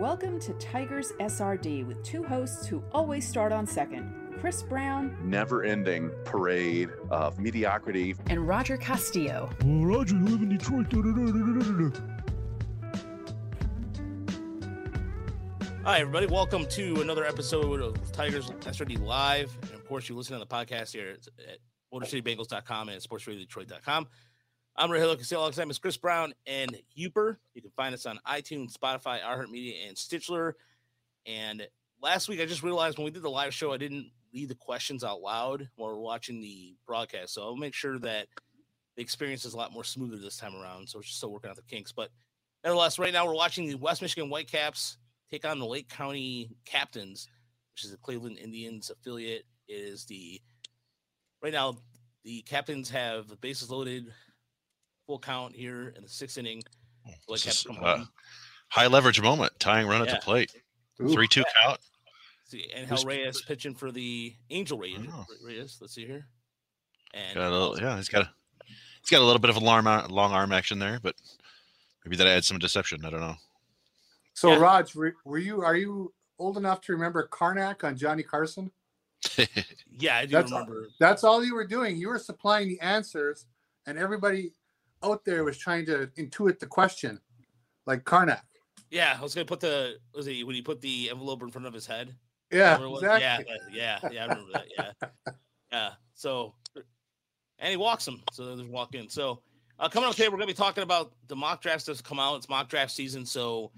Welcome to Tigers SRD with two hosts who always start on second Chris Brown, never ending parade of mediocrity, and Roger Castillo. Oh, Roger, you live in Detroit. Da, da, da, Hi, everybody. Welcome to another episode of Tigers SRD Live. And of course, you listen to the podcast here at MotorCityBengals.com and SportsRadioDetroit.com. I'm Raheel Castillo. Alongside is Chris Brown and Huper. You can find us on iTunes, Spotify, iHeartMedia, and Stitcher. And last week, I just realized when we did the live show, I didn't read the questions out loud while we're watching the broadcast. So I'll make sure that the experience is a lot more smoother this time around. So we're just still working out the kinks. But nevertheless, right now we're watching the West Michigan Whitecaps take on the Lake County Captains, which is the Cleveland Indians affiliate. It is the right now the Captains have the bases loaded full count here in the sixth inning. Like is, uh, high leverage moment, tying run yeah. at the plate. Three two count. See, and Hell Reyes pitching for the Angel Reyes. Oh. Reyes. Let's see here. And got a little, yeah, he's got a he's got a little bit of a long arm, long arm action there, but maybe that adds some deception. I don't know. So, yeah. Raj, were, were you are you old enough to remember Karnak on Johnny Carson? yeah, I do that's remember. All, that's all you were doing. You were supplying the answers, and everybody out there was trying to intuit the question, like Karnak. Yeah, I was gonna put the was he when he put the envelope in front of his head. Yeah, exactly. Yeah, yeah, yeah. I remember that. Yeah, yeah. So, and he walks him. So they walk in. So uh, coming up today, we're gonna be talking about the mock drafts that's come out. It's mock draft season, so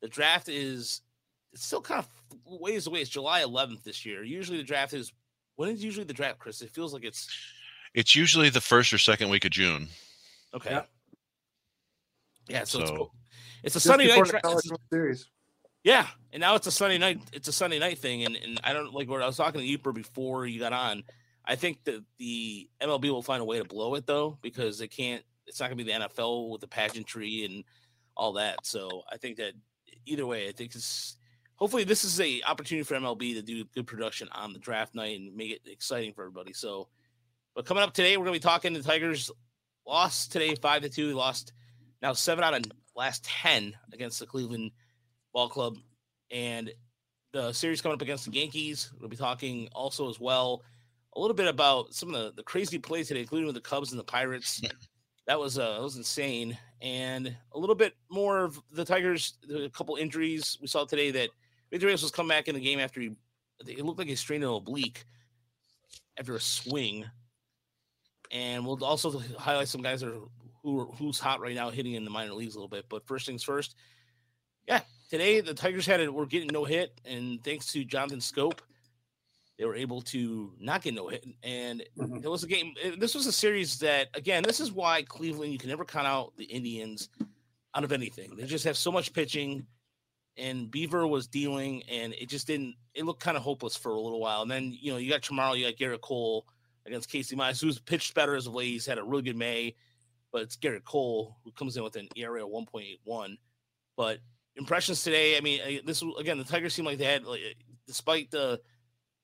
the draft is it's still kind of ways away. It's July 11th this year. Usually the draft is when is usually the draft, Chris? It feels like it's it's usually the first or second week of June. Okay. Yeah. yeah so, so, it's cool. It's a Just Sunday night series. Yeah, and now it's a Sunday night. It's a Sunday night thing, and, and I don't like what I was talking to Eper before you got on. I think that the MLB will find a way to blow it though, because they can't. It's not going to be the NFL with the pageantry and all that. So I think that either way, I think it's hopefully this is a opportunity for MLB to do good production on the draft night and make it exciting for everybody. So, but coming up today, we're going to be talking the Tigers lost today five to two. Lost now seven out of last ten against the Cleveland Ball Club, and the series coming up against the Yankees. We'll be talking also as well a little bit about some of the, the crazy plays today, including with the Cubs and the Pirates. that was uh that was insane, and a little bit more of the Tigers. A couple injuries we saw today that Victor Reyes was come back in the game after he it looked like he strained an oblique after a swing and we'll also highlight some guys that are who are, who's hot right now, hitting in the minor leagues a little bit. But first things first, yeah, today the Tigers had it. We're getting no hit, and thanks to Jonathan Schoop, they were able to not get no hit. And mm-hmm. it was a game. This was a series that, again, this is why Cleveland you can never count out the Indians out of anything. They just have so much pitching. And Bieber was dealing, and it just didn't. It looked kind of hopeless for a little while. And then you know you got tomorrow, you got Gerrit Cole against Casey Mize, who's pitched better as of late. He's had a really good May, but it's Gerrit Cole who comes in with an ERA of 1.81. But impressions today, I mean, this again, the Tigers seem like they had, like, despite the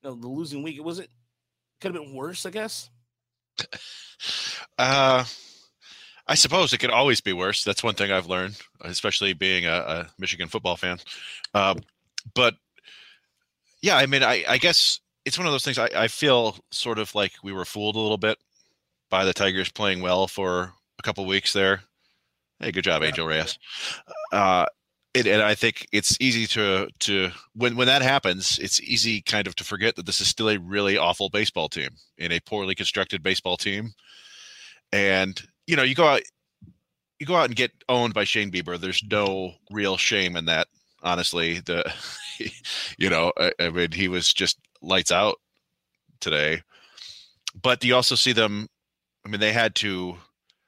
you know, the losing week, it wasn't could have been worse, I guess. Uh, I suppose it could always be worse. That's one thing I've learned, especially being a, a Michigan football fan. Uh, but yeah, I mean, I, I guess it's one of those things I, I feel sort of like we were fooled a little bit by the Tigers playing well for a couple weeks there. Hey, good job, yeah. Angel Reyes. Uh, it, and I think it's easy to to when when that happens, it's easy kind of to forget that this is still a really awful baseball team in a poorly constructed baseball team. And you know, you go out you go out and get owned by Shane Bieber. There's no real shame in that, honestly. The you know, I, I mean, he was just lights out today. But you also see them? I mean, they had to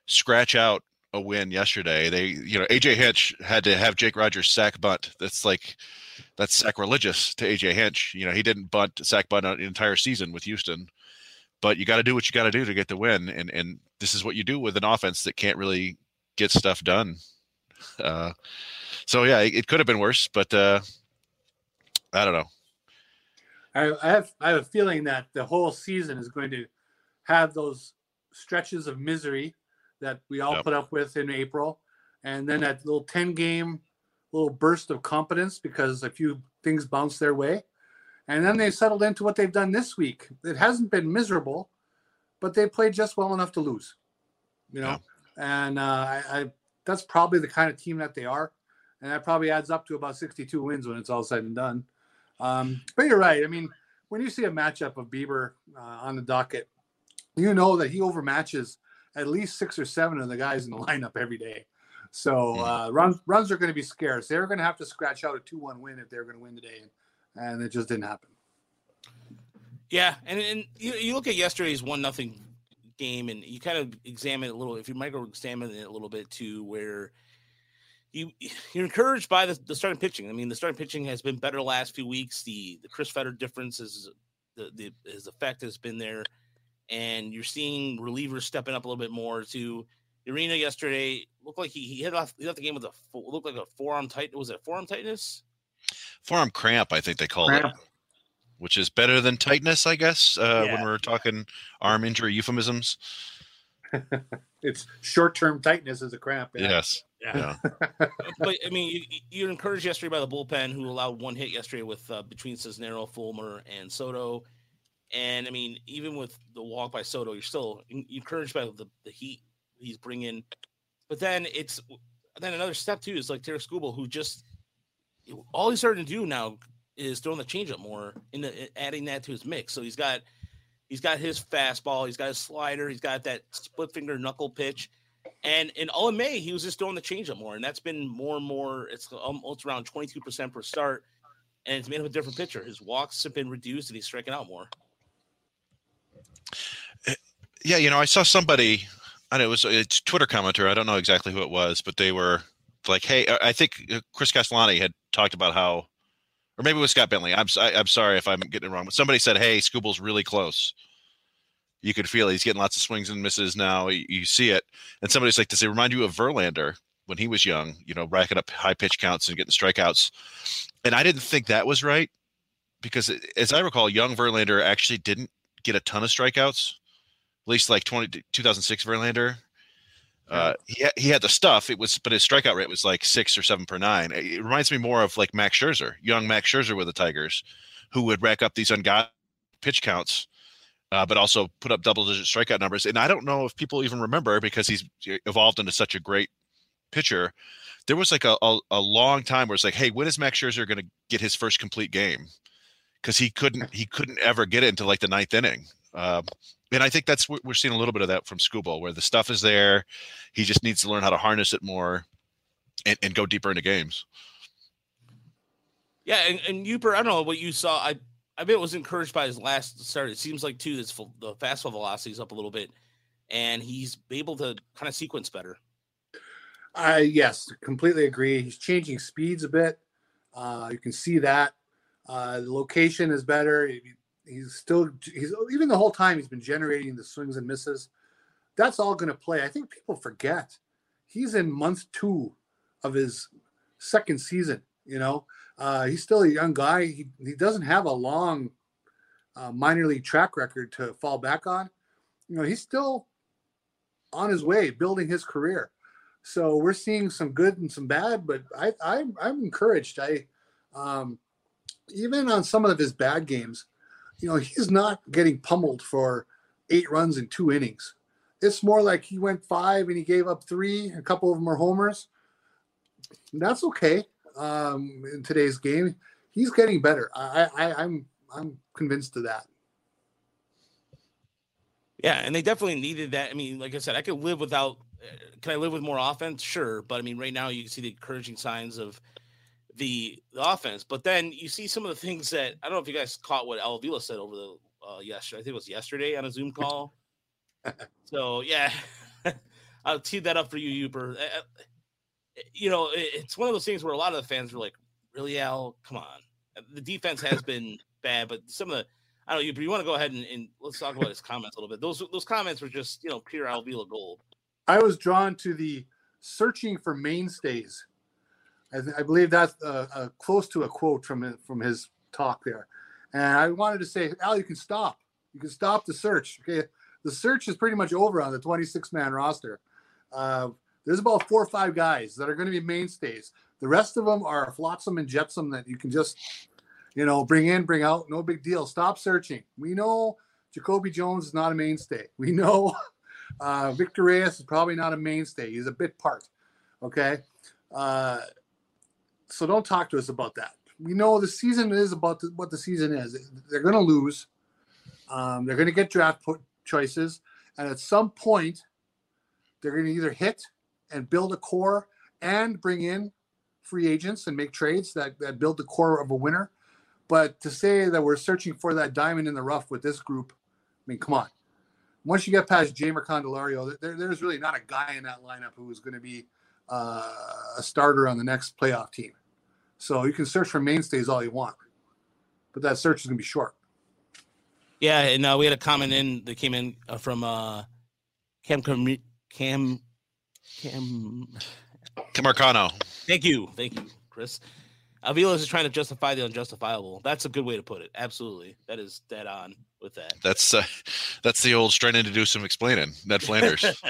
scratch out a win yesterday. They, you know, AJ Hinch had to have Jake Rogers sack bunt. That's like that's sacrilegious to AJ Hinch. You know, he didn't bunt sack bunt an entire season with Houston. But you got to do what you got to do to get the win, and and this is what you do with an offense that can't really get stuff done. Uh, so yeah, it, it could have been worse, but uh, I don't know. I, I have I have a feeling that the whole season is going to have those stretches of misery that we all yep. put up with in April, and then that little ten game little burst of competence because a few things bounced their way. And then they settled into what they've done this week. It hasn't been miserable, but they played just well enough to lose. You know, and uh, I, I that's probably the kind of team that they are, and that probably adds up to about 62 wins when it's all said and done. Um, but you're right. I mean, when you see a matchup of Bieber uh, on the docket, you know that he overmatches at least six or seven of the guys in the lineup every day. So uh, runs runs are going to be scarce. They're going to have to scratch out a two-one win if they're going to win today, and, and it just didn't happen. Yeah, and, and you, you look at yesterday's one nothing game, and you kind of examine it a little. If you micro examine it a little bit too, where you you're encouraged by the, the starting pitching. I mean, the starting pitching has been better the last few weeks. The the Chris Fetter difference is the, the his effect has been there, and you're seeing relievers stepping up a little bit more. To Arena yesterday looked like he, he hit off he left the game with a looked like a forearm tight. Was it forearm tightness? Forearm cramp, I think they called Cramp. it, which is better than tightness, I guess. Uh, Yeah. When we're talking arm injury euphemisms. It's short-term tightness is a cramp. yeah. Yes. Yeah. but I mean, you, you're encouraged yesterday by the bullpen, who allowed one hit yesterday with uh, between Cisnero, Fulmer, and Soto. And I mean, even with the walk by Soto, you're still encouraged by the, the heat he's bringing. But then it's then another step too is like Tarik Skubal, who just all he's starting to do now is throwing the changeup more, in the, adding that to his mix. So he's got he's got his fastball, he's got his slider, he's got that split finger knuckle pitch. And in all of May, he was just throwing the changeup more, and that's been more and more. It's almost around twenty two percent per start, and it's made him a different pitcher. His walks have been reduced, and he's striking out more. Yeah, you know, I saw somebody, and it was a Twitter commenter. I don't know exactly who it was, but they were like, "Hey, I I think uh, Chris Castellani had talked about how, or maybe it was Scott Bentley. I'm s- I, am sorry if I'm getting it wrong, but somebody said, "Hey, Skubal's really close." You could feel it. he's getting lots of swings and misses now. You, you see it, and somebody's like, "Does it remind you of Verlander when he was young? You know, racking up high pitch counts and getting strikeouts?" And I didn't think that was right because, as I recall, young Verlander actually didn't get a ton of strikeouts at least like 20, 2006 Verlander. Uh, he, he had the stuff. It was, but his strikeout rate was like six or seven per nine. It it reminds me more of like Max Scherzer, young Max Scherzer with the Tigers, who would rack up these ungodly pitch counts, uh, but also put up double digit strikeout numbers. And I don't know if people even remember because he's evolved into such a great pitcher. There was like a, a, a long time where it's like, hey, when is Max Scherzer going to get his first complete game? Because he couldn't, he couldn't ever get it into like the ninth inning. Um, and I think that's what we're seeing a little bit of that from Skubal, where the stuff is there. He just needs to learn how to harness it more and, and go deeper into games. Yeah, and, and I don't know what you saw. I I bet was encouraged by his last start. It seems like too this the fastball velocity is up a little bit, and he's able to kind of sequence better. I yes, completely agree. He's changing speeds a bit. Uh, you can see that. Uh, the location is better. He's still he's even the whole time he's been generating the swings and misses. That's all going to play. I think people forget he's in month two of his second season. You know, uh, he's still a young guy. He he doesn't have a long uh, minor league track record to fall back on. You know, he's still on his way building his career. So we're seeing some good and some bad, but I, I I'm encouraged. I um, even on some of his bad games, you know, he's not getting pummeled for eight runs in two innings. It's more like he went five and he gave up three. A couple of them are homers. That's okay. Um, in today's game, he's getting better. I, I I'm I'm convinced of that. Yeah, and they definitely needed that. I mean, like I said, I could live without. uh, Can I live with more offense? Sure, but I mean, right now you can see the encouraging signs of the, the offense. But then you see some of the things that I don't know if you guys caught what Al Avila said over the uh, yesterday. I think it was yesterday on a Zoom call. so yeah, I'll tee that up for you, Uber. Uh, You know, it's one of those things where a lot of the fans were like, "Really, Al? Come on." The defense has been bad, but some of the I don't know, but you want to go ahead and, and let's talk about his comments a little bit. Those those comments were just you know pure Alvila gold. I was drawn to the searching for mainstays. I, th- I believe that's close to a quote from from his talk there. And I wanted to say, Al, you can stop. You can stop the search. Okay, the search is pretty much over on the 26 man roster. Uh, there's about four or five guys that are going to be mainstays. The rest of them are flotsam and jetsam that you can just, you know, bring in, bring out. No big deal. Stop searching. We know Jacoby Jones is not a mainstay. We know uh, Victor Reyes is probably not a mainstay. He's a bit part. Okay. Uh, so don't talk to us about that. We know the season is about the, what the season is. They're going to lose. Um, they're going to get draft put choices, and at some point, they're going to either hit and build a core and bring in free agents and make trades that, that build the core of a winner. But to say that we're searching for that diamond in the rough with this group, I mean, come on. Once you get past Jeimer Candelario, there, there's really not a guy in that lineup who is going to be uh, a starter on the next playoff team. So you can search for mainstays all you want, but that search is going to be short. Yeah, and uh, we had a comment in that came in uh, from uh, Cam Cam Cam Cam. Camarcano. Thank you, thank you, Chris. Avila is trying to justify the unjustifiable. That's a good way to put it. Absolutely, that is dead on with that. That's uh, that's the old straining to do some explaining. Ned Flanders.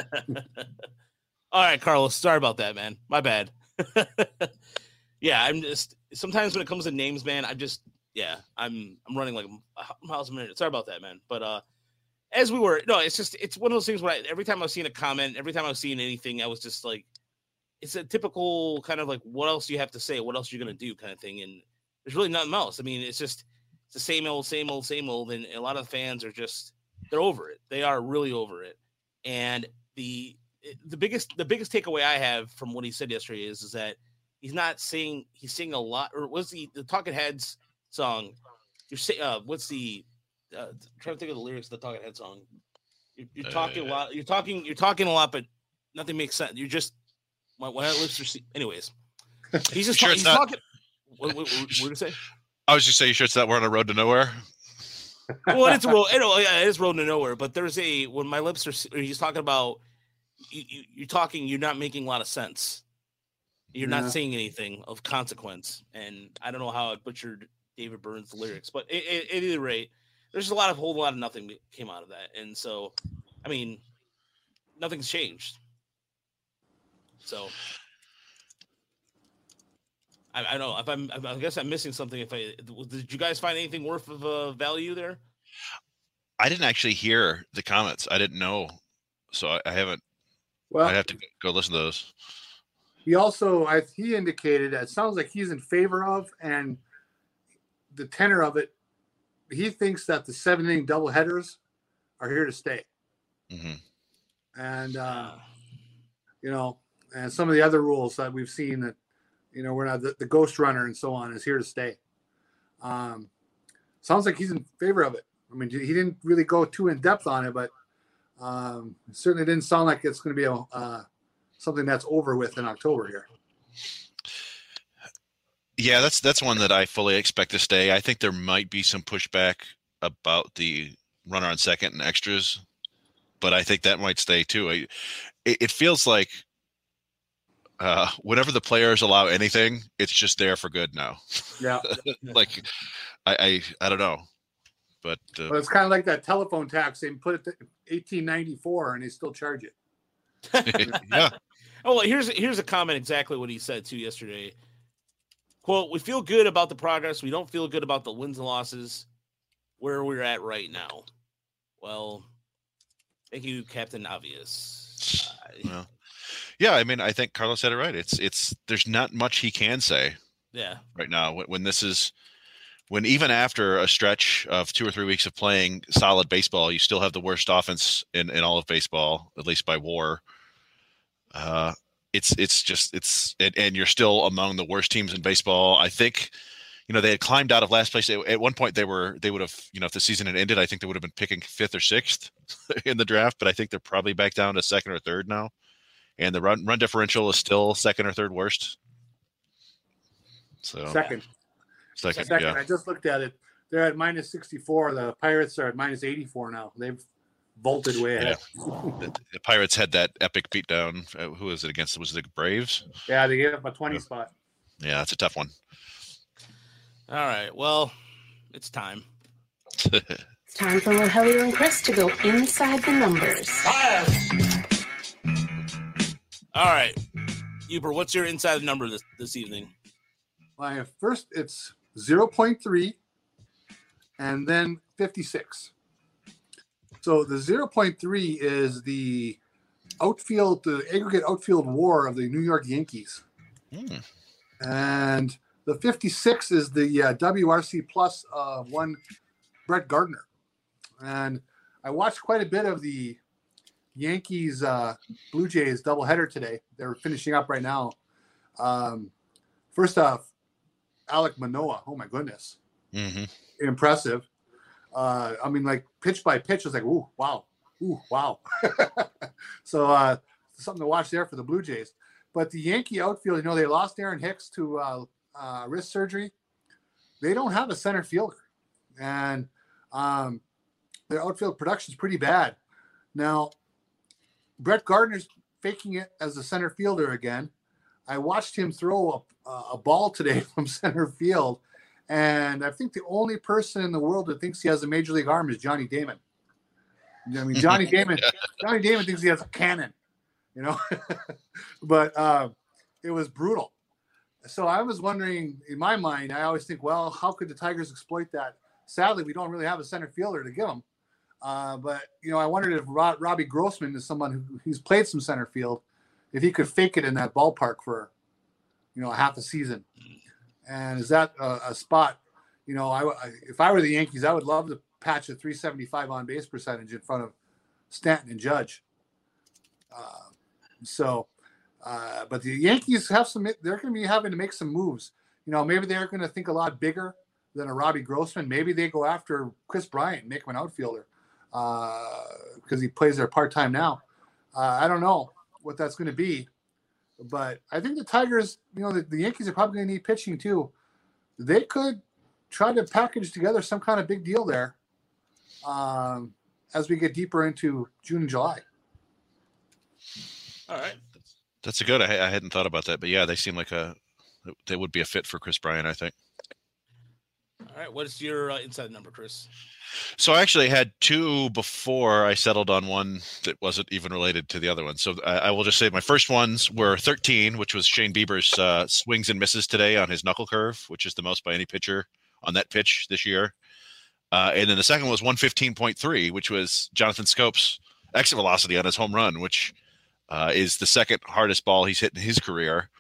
All right, Carlos. Sorry about that, man. My bad. yeah, I'm just sometimes when it comes to names, man, I just yeah, I'm I'm running like miles a minute. Sorry about that, man. But uh as we were, no, it's just it's one of those things where I, every time I've seen a comment, every time I've seen anything, I was just like, it's a typical kind of like, what else you have to say? What else you're you gonna do, kind of thing. And there's really nothing else. I mean, it's just it's the same old, same old, same old, and a lot of fans are just they're over it. They are really over it. And the the biggest the biggest takeaway I have from what he said yesterday is is that he's not saying he's saying a lot or was the the Talking Heads song? You're saying uh, what's the uh, trying to think of the lyrics of the Talking Head song. You're, you're talking a Uh, lot. You're talking. You're talking a lot, but nothing makes sense. You're just my my lips are. se- Anyways, he's just Sure ta- he's not- talking. What, what, what, what did you say? I was just saying, you sure it's that we're on a road to nowhere? well, it's a road. You yeah, it is road to nowhere. But there's a when my lips are. He's talking about you, you. You're talking. You're not making a lot of sense. You're Yeah. not saying anything of consequence. And I don't know how I butchered David Byrne's lyrics, but at, at, at either rate, there's a lot of whole lot of nothing came out of that. And so, I mean, nothing's changed. So. I, I don't know if I'm. I guess I'm missing something. If I did, you guys find anything worth of uh, value there? I didn't actually hear the comments. I didn't know, so I, I haven't. Well, I have to go listen to those. he also I, he indicated that it sounds like he's in favor of and the tenor of it. He thinks that the seven inning double headers are here to stay, hmm and uh, Uh, you know, and some of the other rules that we've seen that you know we're not the, the ghost runner and so on is here to stay. Um, sounds like he's in favor of it. I mean, he didn't really go too in depth on it, but um, it certainly didn't sound like it's going to be a uh, something that's over with in October here. Yeah, that's that's one that I fully expect to stay. I think there might be some pushback about the runner on second and extras, but I think that might stay too. It, it feels like uh, whenever the players allow anything, it's just there for good now. Yeah. like I, I I don't know, but uh, But it's kind of like that telephone tax. They put it to 1894 and they still charge it. yeah, Oh, well, here's here's a comment exactly what he said too yesterday. Quote: We feel good about the progress. We don't feel good about the wins and losses where we're at right now. Well, thank you, Captain Obvious. Uh, well, yeah. I mean, I think Carlos said it right. It's it's there's not much he can say. yeah, right now when, when this is when even after a stretch of two or three weeks of playing solid baseball you still have the worst offense in, in all of baseball at least by war uh it's it's just it's and, and you're still among the worst teams in baseball i think you know they had climbed out of last place at at one point they were they would have you know if the season had ended i think they would have been picking fifth or sixth in the draft but i think they're probably back down to second or third now and the run run differential is still second or third worst so Second. second, Second. yeah I just looked at it. They're at minus 64. The Pirates are at minus 84 now. They've vaulted way ahead. the, the Pirates had that epic beatdown. Uh, who was it against? Was it the Braves? Yeah, they gave up a 20 Yeah. spot. Yeah, that's a tough one. all right. Well, it's time. It's time for Rogelio and Chris to go inside the numbers. All right. Uber, what's your inside number this, this evening? My first, it's 0.3 and then 56. So the 0.3 is the outfield, the aggregate outfield war of the New York Yankees. Hmm. And the 56 is the uh, WRC plus uh, one Brett Gardner. And I watched quite a bit of the Yankees uh, Blue Jays doubleheader today. They're finishing up right now. Um, first off, Alek Manoah. Oh my goodness, hmm impressive. Uh, I mean, like pitch by pitch, I was like, ooh, wow, ooh, wow. so uh, something to watch there for the Blue Jays. But the Yankee outfield, you know, they lost Aaron Hicks to uh, uh, wrist surgery. They don't have a center fielder, and um, their outfield production is pretty bad. Now, Brett Gardner's faking it as a center fielder again. I watched him throw a, a ball today from center field, and I think the only person in the world that thinks he has a major league arm is Johnny Damon. I mean, Johnny Damon. Johnny Damon thinks he has a cannon, you know. but uh, it was brutal. So I was wondering, in my mind, I always think, well, how could the Tigers exploit that? Sadly, we don't really have a center fielder to give them. Uh, but you know, I wondered if Ro- Robbie Grossman is someone who he's played some center field, if he could fake it in that ballpark for, you know, half a season. And is that a, a spot? You know, I, I if I were the Yankees, I would love to patch a 375 on base percentage in front of Stanton and Judge. Uh, so, uh, but the Yankees have some. They're going to be having to make some moves. You know, maybe they're going to think a lot bigger than a Robbie Grossman. Maybe they go after Kris Bryant, make him an outfielder because he plays there part time now. Uh, I don't know what that's going to be, but I think the Tigers, you know, the, the Yankees are probably going to need pitching too. They could try to package together some kind of big deal there um, as we get deeper into June and July. All right. That's a good. I, I hadn't thought about that, but yeah, they seem like a they would be a fit for Kris Bryant. I think. All right. What is your uh, inside number, Chris? So I actually had two before I settled on one that wasn't even related to the other one. So I, I will just say my first ones were 13, which was Shane Bieber's uh, swings and misses today on his knuckle curve, which is the most by any pitcher on that pitch this year. Uh, and then the second was 115.3, which was Jonathan Schoop's exit velocity on his home run, which uh, is the second hardest ball he's hit in his career.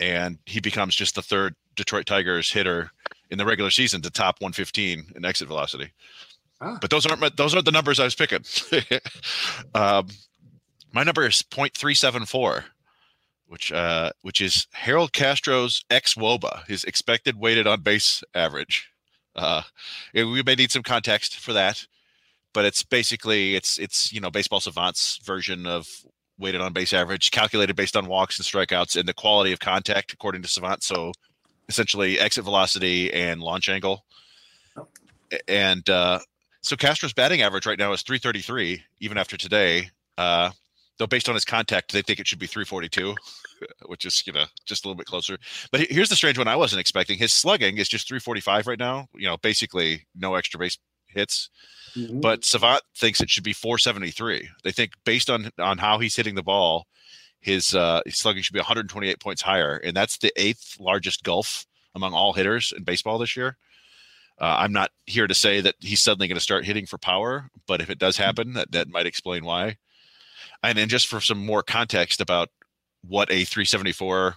And he becomes just the third Detroit Tigers hitter in the regular season to top 115 in exit velocity. Ah. But those aren't my, those aren't the numbers I was picking. um, my number is 0.374, which uh, which is Harold Castro's ex WOBA, his expected weighted on base average. Uh, we may need some context for that, but it's basically it's it's you know baseball savants version of weighted on base average, calculated based on walks and strikeouts and the quality of contact according to savant. So essentially exit velocity and launch angle. And uh, so Castro's batting average right now is 333, even after today. Uh, though based on his contact, they think it should be 342, which is you know just a little bit closer. But here's the strange one I wasn't expecting. His slugging is just 345 right now. You know, basically no extra base hits. But Savant thinks it should be 473. They think based on on how he's hitting the ball, his uh his slugging should be 128 points higher, and that's the eighth largest gulf among all hitters in baseball this year. Uh, I'm not here to say that he's suddenly going to start hitting for power, but if it does happen, that that might explain why. And then just for some more context about what a 374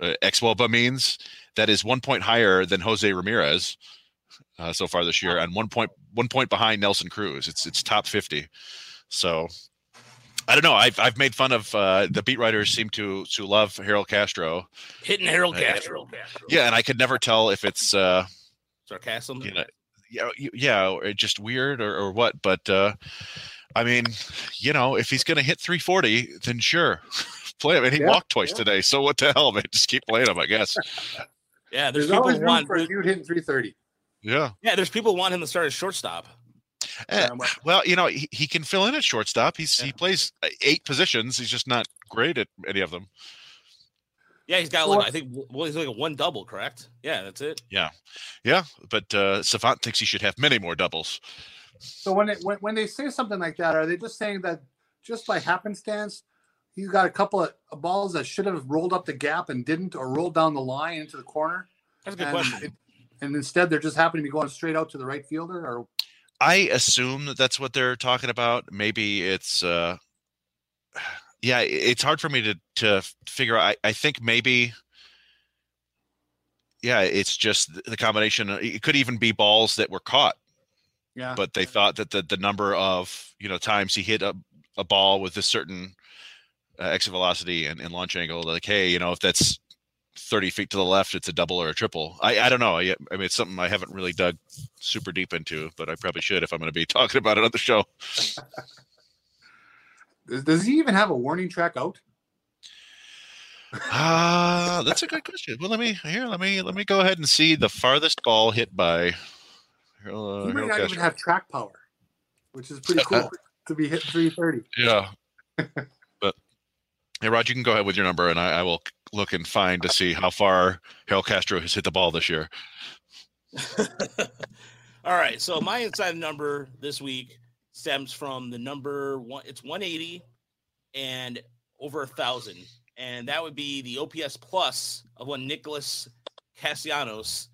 uh, xwOBA means, that is one point higher than Jose Ramirez uh, so far this year, and one point one point behind Nelson Cruz. It's it's top 50. So I don't know. I've I've made fun of uh, the beat writers seem to to love Harold Castro. Hitting Harold Yeah. Castro. Yeah, and I could never tell if it's uh, Sarcasm. you know yeah yeah or just weird or, or what. But uh, I mean, you know, if he's gonna hit 340, then sure. Play him, and he Yeah, walked twice yeah. today. So what the hell, man? Just keep playing him, I guess. Yeah, there's, There's people always who room want. for a dude hitting 330. Yeah. Yeah, there's people want him to start as shortstop. Um, well, you know, he, he can fill in at shortstop. He's he plays uh, eight positions. He's just not great at any of them. Yeah, he's got like I think well, he's like a one double, correct? Yeah, that's it. Yeah, yeah, but uh, Savant thinks he should have many more doubles. So when, it, when when they say something like that, are they just saying that just by happenstance, he's got a couple of balls that should have rolled up the gap and didn't, or rolled down the line into the corner. That's a good and, question. and instead, they're just happening to be going straight out to the right fielder. Or I assume that that's what they're talking about. Maybe it's uh yeah, it's hard for me to to figure out. I, I think maybe yeah, it's just the combination. It could even be balls that were caught, yeah, but they thought that the the number of you know times he hit a, a ball with a certain uh, exit velocity and, and launch angle, like hey, you know if that's 30 feet to the left, it's a double or a triple. I, I don't know. I, I mean, it's something I haven't really dug super deep into, but I probably should if I'm going to be talking about it on the show. does, does he even have a warning track out? Ah, that's a good question. Well, let me here. Let me let me go ahead and see the farthest ball hit by. Uh, he might not even have track power, which is pretty cool to be hit 330. Yeah, but hey, Rod, you can go ahead with your number, and I, I will look and find to see how far Harold Castro has hit the ball this year. All right. So my inside number this week stems from the number one. It's 180 and over a thousand, and that would be the OPS plus of one Nicholas Castellanos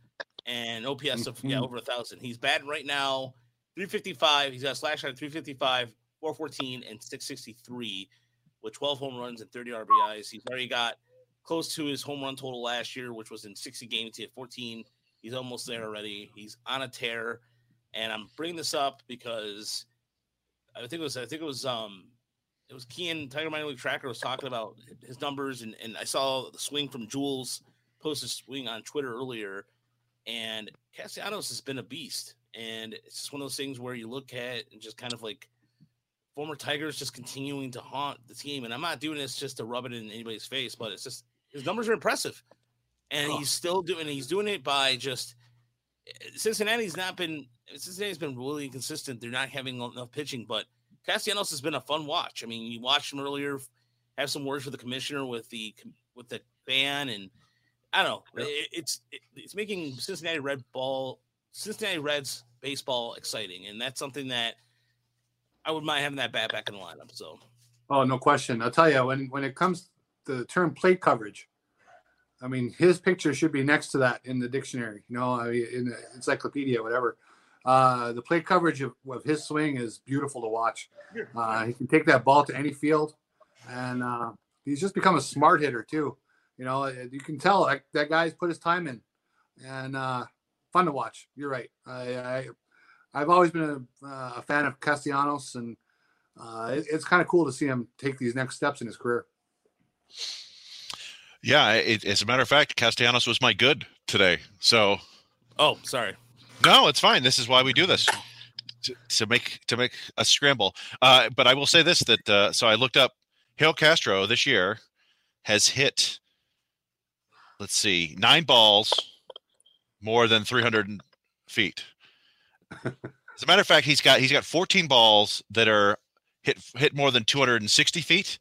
and OPS of yeah Mhm. over a thousand. He's batting right now 355. He's got a slash line 355, 414, and 663 with 12 home runs and 30 RBIs. He's already got close to his home run total last year, which was in 60 games. He had 14. He's almost there already. He's on a tear, and I'm bringing this up because I think it was I think it was um it was Kean Tiger Minor League Tracker was talking about his numbers, and and I saw the swing from Jules post a swing on Twitter earlier, and Castellanos has been a beast, and it's just one of those things where you look at and just kind of like former Tigers just continuing to haunt the team, and I'm not doing this just to rub it in anybody's face, but it's just his numbers are impressive, and Oh. he's still doing. He's doing it by just Cincinnati's not been. Cincinnati's been really inconsistent. They're not having enough pitching, but Castellanos has been a fun watch. I mean, you watched him earlier, have some words with the commissioner, with the with the fan, and I don't know. Yep. It, it's it, it's making Cincinnati Red ball, Cincinnati Reds baseball exciting, and that's something that I wouldn't mind having that bat back in the lineup. So Oh, no question. I'll tell you when when it comes the term plate coverage, I mean his picture should be next to that in the dictionary. You know, in the encyclopedia, whatever. Uh, the plate coverage of, of his swing is beautiful to watch. Uh, he can take that ball to any field, and uh, he's just become a smart hitter too. You know, uh, you can tell that, that guy's put his time in, and uh, fun to watch. You're right. I, I I've always been a, uh, a fan of Castellanos, and uh, it- it's kind of cool to see him take these next steps in his career. Yeah, it, as a matter of fact, Castellanos was my good today. So oh, sorry. no, it's fine. This is why we do this to, to make to make a scramble. Uh, but I will say this: that uh, so I looked up Harold Castro this year has hit. Let's see, nine balls more than 300 feet. As a matter of fact, he's got he's got 14 balls that are hit hit more than 260 feet,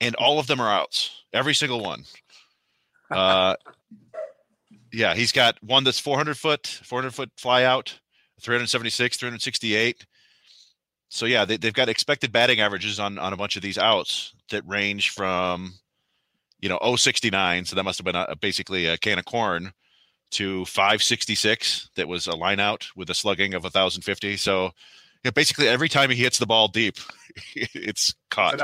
and all of them are outs. Every single one. Uh, yeah, he's got one that's 400 foot, 400 foot fly out, 376, 368. So yeah, they, they've got expected batting averages on on a bunch of these outs that range from, you know, 069. So that must have been a, basically a can of corn to 566. That was a line out with a slugging of 1050. So yeah, basically every time he hits the ball deep, it's caught.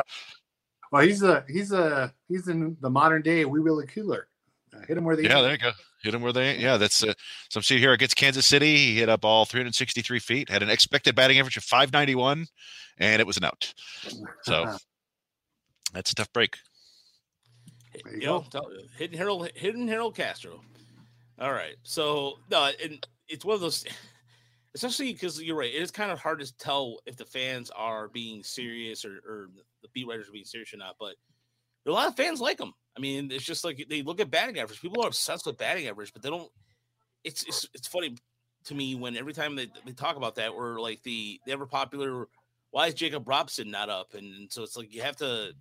Well, he's a he's a he's in the modern day Wee Willie Keeler. Uh, hit him where they Yeah, ain't. there you go. Hit him where they. Yeah, that's uh, some see here against Kansas City. He hit a ball 363 feet, had an expected batting average of 591, and it was an out. So that's a tough break. There you You go. tell- hidden Harold, hidden Harold Castro. All right, so no, and it's one of those, especially because you're right. It is kind of hard to tell if the fans are being serious or, or the beat writers are being serious or not. But a lot of fans like him. I mean, it's just like they look at batting average. People are obsessed with batting average, but they don't. It's it's it's funny to me when every time they, they talk about that, or like the the ever popular, why is Jacob Robson not up? And, and so it's like you have to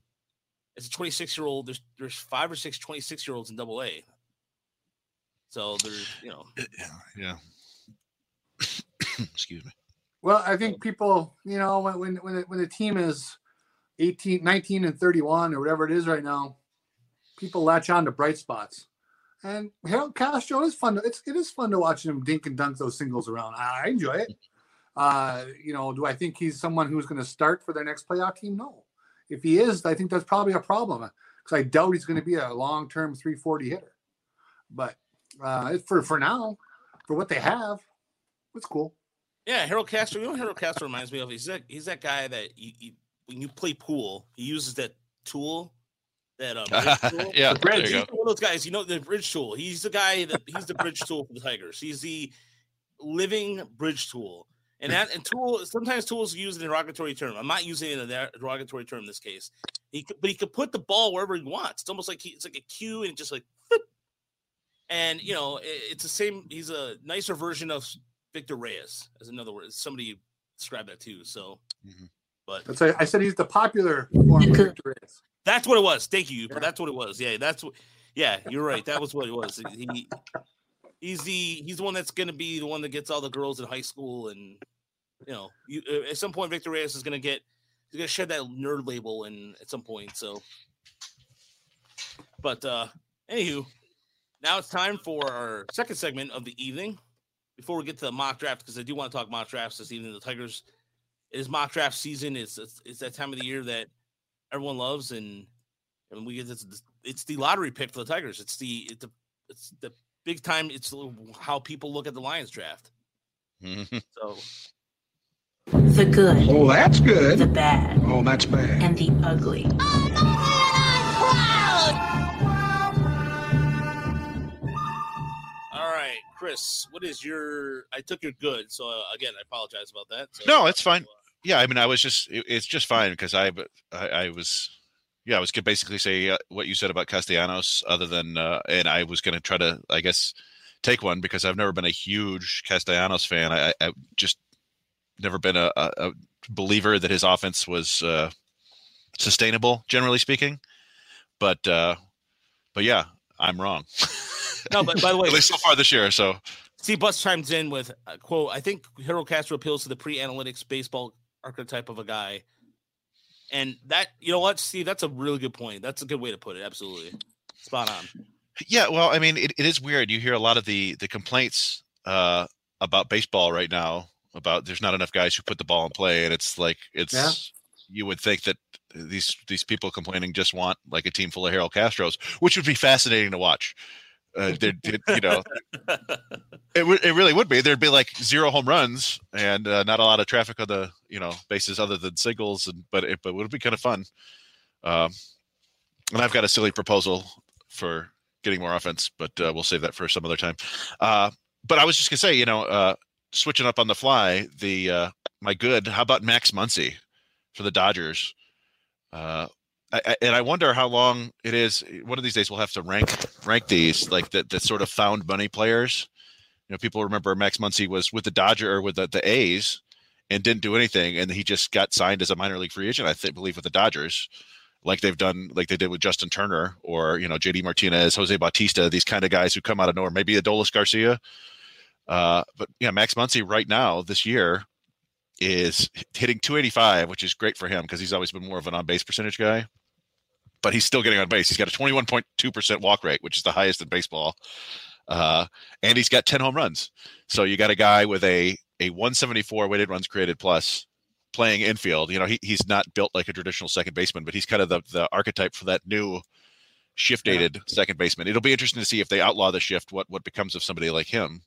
as a 26 year old, there's there's five or six 26 year olds in double A. So there's, you know, yeah, Yeah. Excuse me. Well, I think people, you know, when when when the, when the team is 18, 19 and 31 or whatever it is right now, people latch on to bright spots. And Harold Castro is fun. To, It's it is fun to watch him dink and dunk those singles around. I enjoy it. Uh, you know, do I think he's someone who's going to start for their next playoff team? No. If he is, I think that's probably a problem because I doubt he's going to be a long term 340 hitter. But uh, for for now, for what they have, it's cool. Yeah, Harold Castro. You know Harold Castro reminds me of? He's that he's that guy that you, you when you play pool, he uses that tool. That uh, tool. yeah, The there bridge. you He's go. one of those guys. You know the bridge tool. He's the guy that he's the bridge tool for the Tigers. He's the living bridge tool. And that and tool sometimes tools used in a derogatory term. I'm not using it in a derogatory term in this case. He could, but he could put the ball wherever he wants. It's almost like he, it's like a cue and just like. whoop. And you know it- it's the same. He's a nicer version of Victor Reyes, as another word. Somebody described that too. So, Mhm. But That's a, I said he's the popular form of Victor Reyes. that's what it was. Thank you. Yeah. That's what it was. Yeah, that's what. Yeah, you're right. That was what it was. He, he's the he's the one that's going to be the one that gets all the girls in high school, and you know, you uh, at some point Victor Reyes is going to get he's going to shed that nerd label, and at some point, so. But uh anywho, now it's time for our second segment of the evening. Before we get to the mock draft, because I do want to talk mock drafts this evening. The Tigers, it is mock draft season. It's it's, it's that time of the year that everyone loves, and and we get this. It's the lottery pick for the Tigers. It's the it's the it's the big time. It's how people look at the Lions draft. So The good, Oh, that's good. the bad, Oh, that's bad. and the ugly. all right, Chris, what is your? I took your good. So uh, again, I apologize about that. So, No, it's fine. uh, Yeah, I mean, I was just it, it's just fine because I, I I was yeah, I was gonna basically say uh, what you said about Castellanos, other than uh, and I was gonna try to I guess take one because I've never been a huge Castellanos fan. I, I just never been a, a, a believer that his offense was uh, sustainable, generally speaking. But uh, but yeah, I'm wrong. No, but by the way, at least so far this year. So Steve Butts chimes in with a quote. I think Harold Castro appeals to the pre-analytics baseball archetype of a guy, and that you know what, Steve, that's a really good point. That's a good way to put it. Absolutely, spot on. Yeah, well, I mean, it, it is weird. You hear a lot of the the complaints uh, about baseball right now about there's not enough guys who put the ball in play, and it's like it's Yeah. you would think that these these people complaining just want like a team full of Harold Castros, which would be fascinating to watch. Uh, they'd- they'd, you know, it would it really would be. There'd be like zero home runs and uh, not a lot of traffic on the you know bases other than singles, and but it but it would be kind of fun. Um, and I've got a silly proposal for getting more offense, but uh, we'll save that for some other time. Uh, but I was just gonna say, you know, uh, switching up on the fly, the uh, my good. How about Max Muncy for the Dodgers? Uh, I, and I wonder how long it is. One of these days, we'll have to rank rank these like the, the sort of found money players. You know, people remember Max Muncy was with the Dodger or with the, the A's and didn't do anything, and he just got signed as a minor league free agent. I believe with the Dodgers, like they've done, like they did with Justin Turner or you know JD Martinez, Jose Bautista, these kind of guys who come out of nowhere. Maybe Adolis Garcia. Uh, but yeah, Max Muncy right now this year is hitting 285, which is great for him because he's always been more of an on base percentage guy. But he's still getting on base. He's got a 21.2% walk rate, which is the highest in baseball. Uh, and he's got 10 home runs. So you got a guy with a a 174 weighted runs created plus playing infield. You know, he, he's not built like a traditional second baseman, but he's kind of the, the archetype for that new shift dated second baseman. It'll be interesting to see if they outlaw the shift, what what becomes of somebody like him.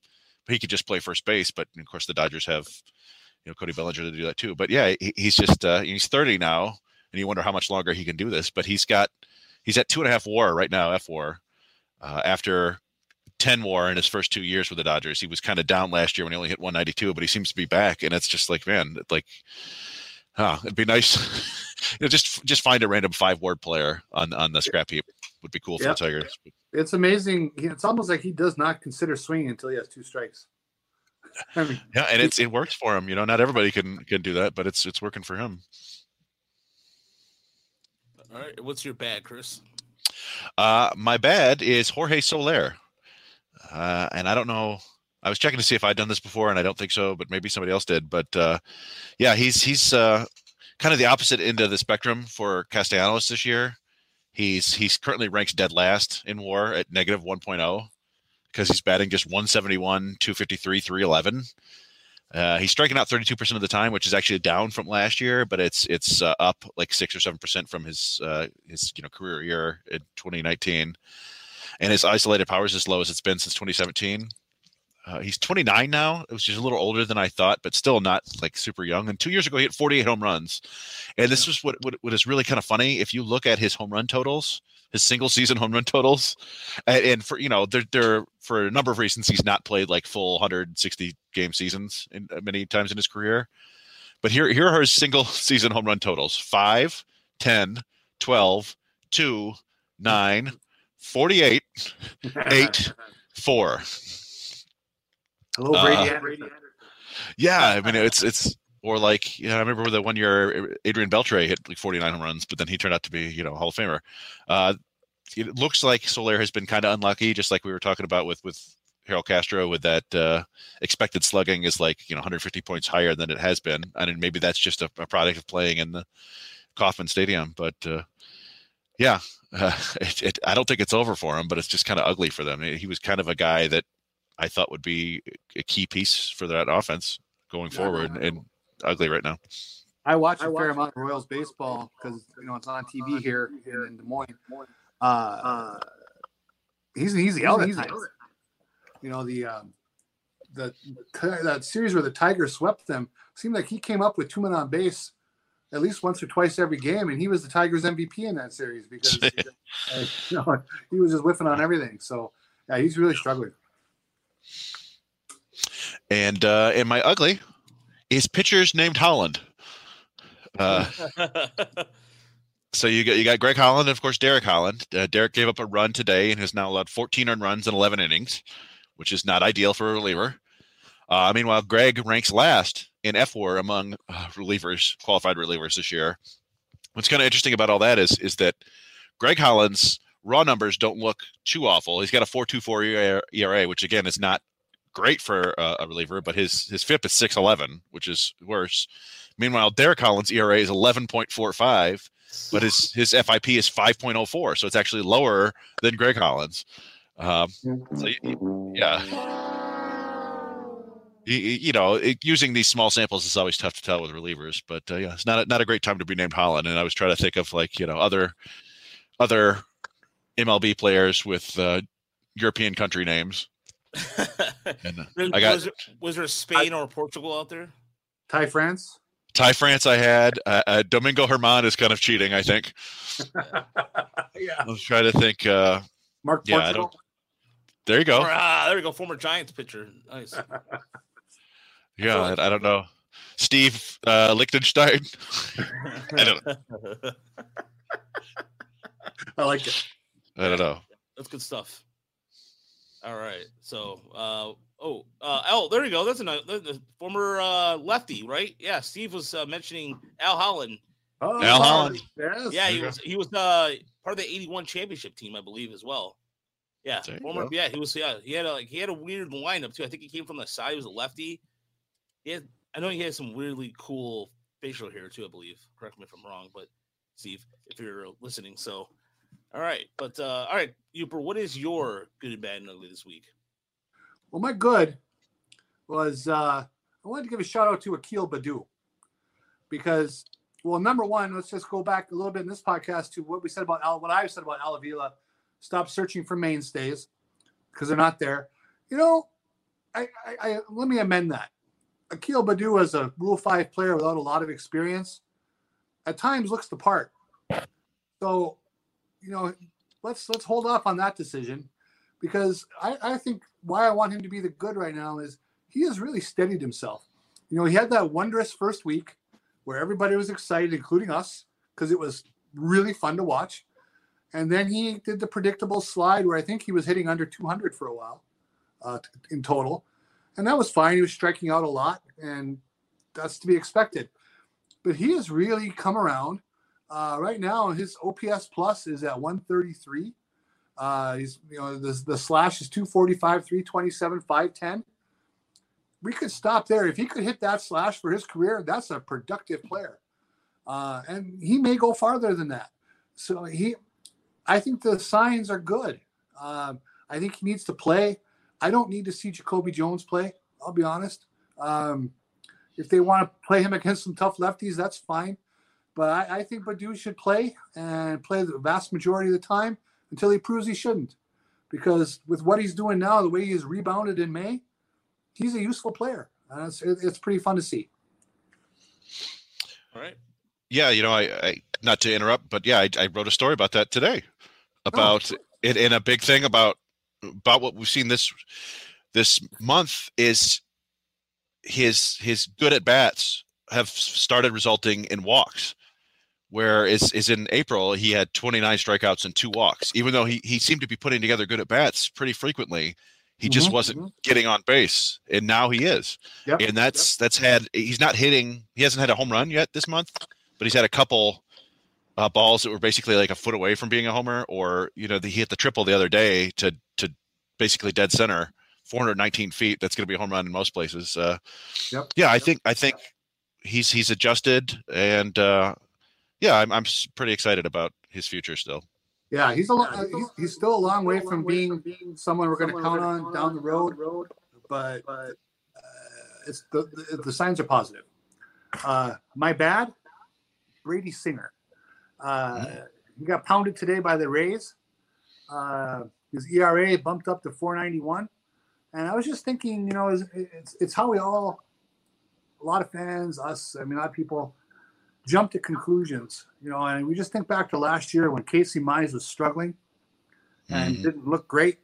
He could just play first base, but of course the Dodgers have you know Cody Bellinger to do that too. But yeah, he, he's just uh, he's 30 now, and you wonder how much longer he can do this. But he's got he's at two and a half WAR right now, F WAR, uh, after 10 WAR in his first two years with the Dodgers. He was kind of down last year when he only hit 192, but he seems to be back, and it's just like man, like, ah, it'd be nice. you know, just just find a random five WAR player on on the scrap heap would be cool for Yep. the Tigers. It's amazing. It's almost like he does not consider swinging until he has two strikes. I mean, Yeah, and it's it works for him. You know, not everybody can can do that, but it's it's working for him. All right, what's your bad, Chris? Uh, my bad is Jorge Soler, uh, and I don't know. I was checking to see if I'd done this before, and I don't think so, but maybe somebody else did. But uh, yeah, he's he's uh, kind of the opposite end of the spectrum for Castellanos this year. He's he's currently ranks dead last in WAR at negative 1.0 because he's batting just 171, 253, 311. Uh, he's striking out 32% of the time, which is actually down from last year, but it's it's uh, up like six or seven percent from his uh, his you know career year in 2019, and his isolated power is as low as it's been since 2017. Uh, he's 29 now, which is a little older than I thought, but still not like super young. And two years ago, he hit 48 home runs. And this is what, what, what is really kind of funny. If you look at his home run totals, his single season home run totals, and, and for you know, they're, they're for a number of reasons he's not played like full 160 game seasons in uh, many times in his career. But here here are his single season home run totals: 5, 10, 12, 2, 9, 48, 8, 4. Hello, Uh, Brady. Yeah, I mean it's it's or like you know, I remember the one year Adrian Beltre hit like 49 home runs, but then he turned out to be you know Hall of Famer. Uh, it looks like Soler has been kind of unlucky, just like we were talking about with with Harold Castro, with that uh, expected slugging is like you know 150 points higher than it has been, and then maybe that's just a, a product of playing in the Kauffman Stadium. But uh, yeah, uh, it, it, I don't think it's over for him, but it's just kind of ugly for them. He was kind of a guy that I thought would be a key piece for that offense going forward, and ugly right now. I watch a fair amount of Royals baseball because you know it's on TV here in Des Moines. Uh, he's he's the element. You know the um, the that series where the Tigers swept them seemed like he came up with two men on base at least once or twice every game, and he was the Tigers MVP in that series because uh, you know he was just whiffing on everything. So yeah, he's really struggling. And uh, and my ugly is pitchers named Holland. Uh, so you got you got Greg Holland and of course Derek Holland. Uh, Derek gave up a run today and has now allowed 14 earned runs in 11 innings, which is not ideal for a reliever. Uh, meanwhile, Greg ranks last in FWAR among uh, relievers, qualified relievers this year. What's kind of interesting about all that is is that Greg Holland's raw numbers don't look too awful. He's got a 4.24 ERA, which again is not great for uh, a reliever, but his his FIP is 6.11, which is worse. Meanwhile, Derek Holland's ERA is 11.45, but his his FIP is 5.04, so it's actually lower than Greg Holland's. Um, so, yeah. You, know, it, using these small samples is always tough to tell with relievers, but uh, yeah, it's not a, not a great time to be named Holland. And I was trying to think of like you know other other MLB players with uh, European country names. and, uh, I got was, there, was there Spain or Portugal out there? Ty France. Ty France, I had uh, uh, Domingo Germán is kind of cheating. I think. yeah. I was trying to think. Uh, Mark. Yeah, I don't. There you go. Or, ah, there you go. Former Giants pitcher. Nice. yeah, I, I, don't know. Steve uh, Lichtenstein. I don't. know. I like it. I don't know. That's good stuff. All right. So, uh, oh, uh, oh, there you go. That's a the former uh, lefty, right? Yeah. Steve was uh, mentioning Al Holland. Oh, Al Holland. Yes. Yeah, he was. He was uh, part of the '81 championship team, I believe, as well. Yeah, former. go. Yeah, he was. Yeah, he had a like he had a weird lineup too. I think he came from the side. He was a lefty. Had. I know he had some weirdly cool facial hair too. I believe. Correct me if I'm wrong, but Steve, if you're listening, so all right. But uh all right, Uper, what is your good and bad and ugly this week? Well, my good was uh, I wanted to give a shout out to Akil Baddoo because, well, number one, let's just go back a little bit in this podcast to what we said about Al, what I said about Al Avila. Stop searching for mainstays because they're not there. You know, I, I, I let me amend that. Akil Baddoo as a Rule Five player without a lot of experience, at times looks the part. So, you know, let's let's hold off on that decision because I, I think why I want him to be the good right now is he has really steadied himself. You know, he had that wondrous first week where everybody was excited, including us, because it was really fun to watch. And then he did the predictable slide where I think he was hitting under 200 for a while uh, in total. And that was fine. He was striking out a lot, and that's to be expected. But he has really come around. Uh, right now, his OPS plus is at 133. Uh, he's you know the the slash is 245, 327, 510. We could stop there. If he could hit that slash for his career, that's a productive player. uh, and he may go farther than that. So he, I think the signs are good. Um, I think he needs to play. I don't need to see Jacoby Jones play. I'll be honest. Um, if they want to play him against some tough lefties, that's fine. But I, I think Baddoo should play and play the vast majority of the time until he proves he shouldn't. Because with what he's doing now, the way he's rebounded in May, he's a useful player. Uh, it's, it's pretty fun to see. All right. Yeah, you know, I, I not to interrupt, but yeah, I, I wrote a story about that today, about it, and a big thing about about what we've seen this this month is his his good at bats have started resulting in walks. Where is is in April he had 29 strikeouts and two walks, even though he he seemed to be putting together good at bats pretty frequently. He just Mhm, wasn't getting on base, and now he is. Yep. And that's that's had he's not hitting. He hasn't had a home run yet this month, but he's had a couple uh, balls that were basically like a foot away from being a homer, or you know, the, he hit the triple the other day to to basically dead center, 419 feet. That's going to be a home run in most places. Uh, Yep. Yeah, I Yep. think I think he's he's adjusted, and uh, yeah, I'm I'm pretty excited about his future still. Yeah, he's a lo- he's, he's still a long way from being someone we're going to count on down the road, but uh, it's the, the the signs are positive. Uh, my bad, Brady Singer. Uh, he got pounded today by the Rays. Uh, his ERA bumped up to 491, and I was just thinking, you know, it's it's, it's how we all, a lot of fans, us, I mean, a lot of people jump to conclusions, you know, and we just think back to last year when Casey Mize was struggling and Mhm. didn't look great.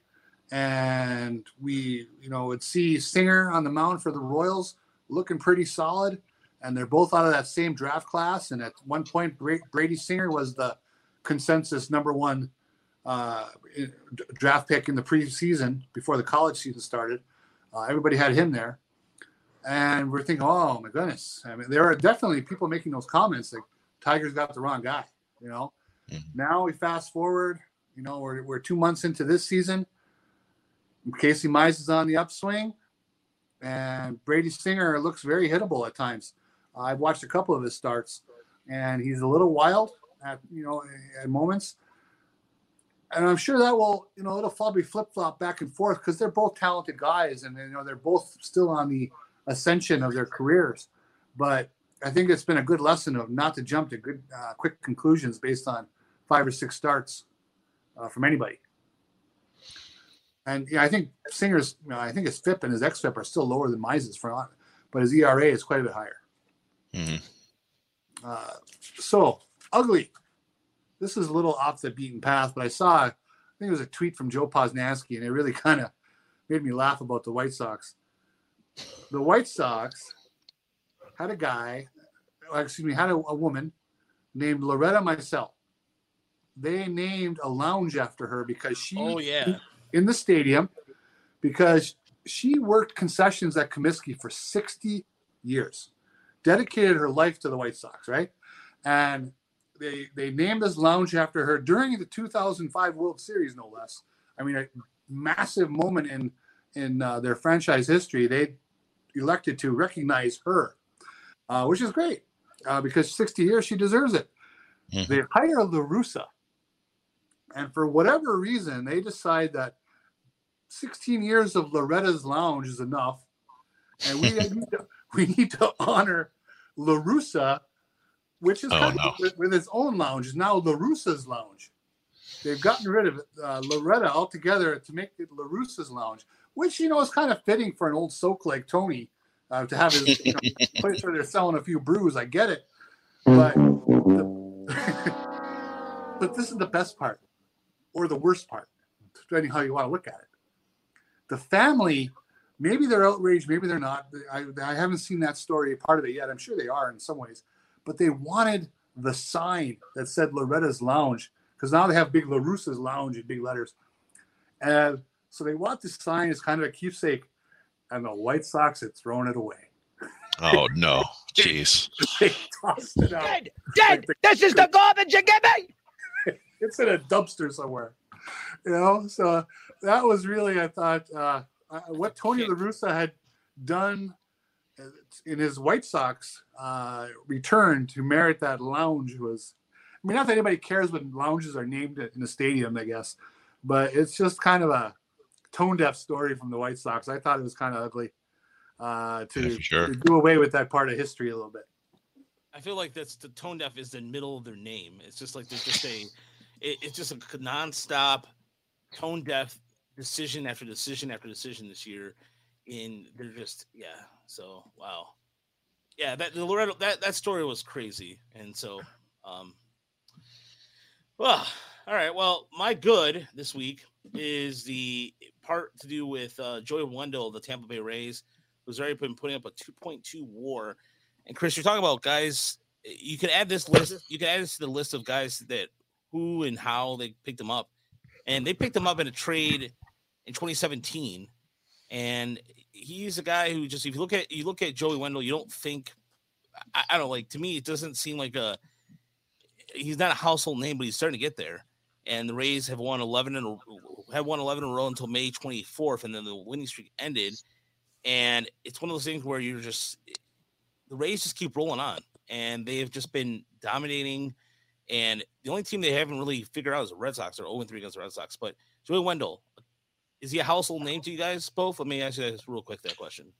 And we, you know, would see Singer on the mound for the Royals looking pretty solid. And they're both out of that same draft class. And at one point, Brady Singer was the consensus number one uh, draft pick in the preseason before the college season started. Uh, everybody had him there. And we're thinking, oh my goodness. I mean, there are definitely people making those comments like Tigers got the wrong guy, you know. Mhm. Now we fast forward, you know, we're, we're two months into this season. Casey Mize is on the upswing, and Brady Singer looks very hittable at times. I've watched a couple of his starts, and he's a little wild at you know at moments. And I'm sure that will, you know, it'll probably flip flop back and forth because they're both talented guys, and you know they're both still on the ascension of their careers. But I think it's been a good lesson of not to jump to good, uh, quick conclusions based on five or six starts uh, from anybody. And yeah, I think Singer's, you know, I think his FIP and his XFIP are still lower than Mize's for, but his ERA is quite a bit higher. Mhm. Uh, so ugly. This is a little off the beaten path, but I saw, I think it was a tweet from Joe Posnanski, and it really kind of made me laugh about the White Sox. The White Sox had a guy, uh, excuse me, had a, a woman named Loretta Micelli. They named a lounge after her because she Oh yeah. in the stadium because she worked concessions at Comiskey for 60 years, dedicated her life to the White Sox, right? And they they named this lounge after her during the 2005 World Series, no less. I mean, a massive moment in in uh, their franchise history. They elected to recognize her, uh, which is great uh, because 60 years she deserves it. Mhm. They hire La Russa, and for whatever reason, they decide that 16 years of Loretta's Lounge is enough, and we need to, we need to honor La Russa, which is Oh, kind no. of with, with its own lounge. Is now La Russa's Lounge. They've gotten rid of uh, Loretta altogether to make it La Russa's Lounge, which you know is kind of fitting for an old soak like Tony uh, to have his you know, place where they're selling a few brews. I get it, but the, but this is the best part, or the worst part, depending how you want to look at it. The family, maybe they're outraged, maybe they're not. I, I haven't seen that story part of it yet. I'm sure they are in some ways, but they wanted the sign that said Loretta's Lounge because now they have big La Russa's Lounge in big letters. And so they want this sign as kind of a keepsake, and the White Sox had thrown it away. Oh no, jeez. They tossed it out. Dead! Dead! This is the garbage you give me! it's in a dumpster somewhere. You know, so that was really, I thought, uh, uh, what Tony La Russa had done in his White Sox uh, return to merit that lounge was. I mean, not that anybody cares when lounges are named in a stadium, I guess, but it's just kind of a tone deaf story from the White Sox. I thought it was kind of ugly uh, to, Yeah, sure. to do away with that part of history a little bit. I feel like that's the tone deaf is the middle of their name. It's just like there's just a, it, it's just a nonstop tone deaf decision after decision after decision this year. And they're just yeah. So wow, yeah. That the Loretta that that story was crazy. And so, um, well, all right. Well, my good this week is the part to do with uh, Joey Wendle, the Tampa Bay Rays, who's already been putting up a 2.2 WAR. And Chris, you're talking about guys. You can add this list. You can add this to the list of guys that who and how they picked them up, and they picked them up in a trade in 2017. And he's a guy who just if you look at you look at Joey Wendle, you don't think I, I don't like to me it doesn't seem like a he's not a household name, but he's starting to get there. And the Rays have won 11 in a, have won 11 in a row until May 24th, and then the winning streak ended. And it's one of those things where you're just the Rays just keep rolling on, and they have just been dominating. And the only team they haven't really figured out is the Red Sox. They're 0 3 against the Red Sox. But Joey Wendle, is he a household name to you guys both? Let me ask you guys real quick that question.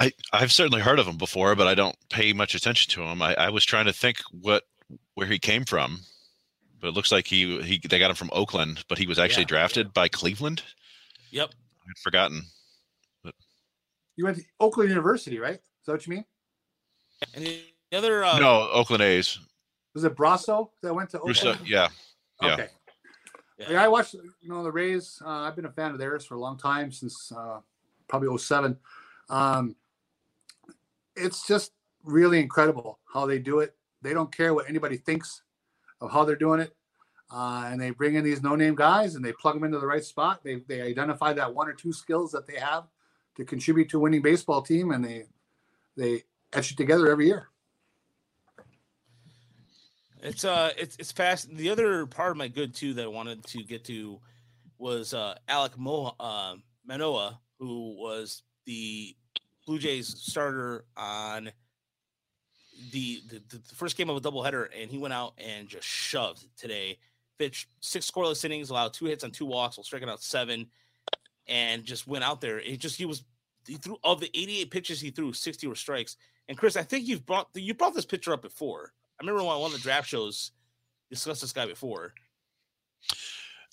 I I've certainly heard of him before, but I don't pay much attention to him. I, I was trying to think what where he came from, but it looks like he he they got him from Oakland, but he was actually Yeah, drafted by Cleveland. Yep. I'd forgotten. You went to Oakland University, right? Is that what you mean? And the the other uh, no, Oakland A's. Was it Brasso that went to Russo, Oakland? yeah, yeah. Okay. Yeah. I watched, you know, the Rays. Uh, I've been a fan of theirs for a long time since uh, probably 07. Um, it's just really incredible how they do it. They don't care what anybody thinks of how they're doing it. Uh, and they bring in these no-name guys and they plug them into the right spot. They, they identify that one or two skills that they have to contribute to a winning baseball team, and they they etch it together every year. It's uh it's it's fast. The other part of my good too that I wanted to get to was uh Alek Mo uh, Manoah, who was the Blue Jays starter on the, the the first game of a doubleheader, and he went out and just shoved today. Pitched six scoreless innings, allowed two hits on two walks, while striking out seven, and just went out there. It just he was he threw of the 88 pitches he threw, 60 were strikes. And Chris, I think you've brought you brought this picture up before. I remember on one of the draft shows discussed this guy before.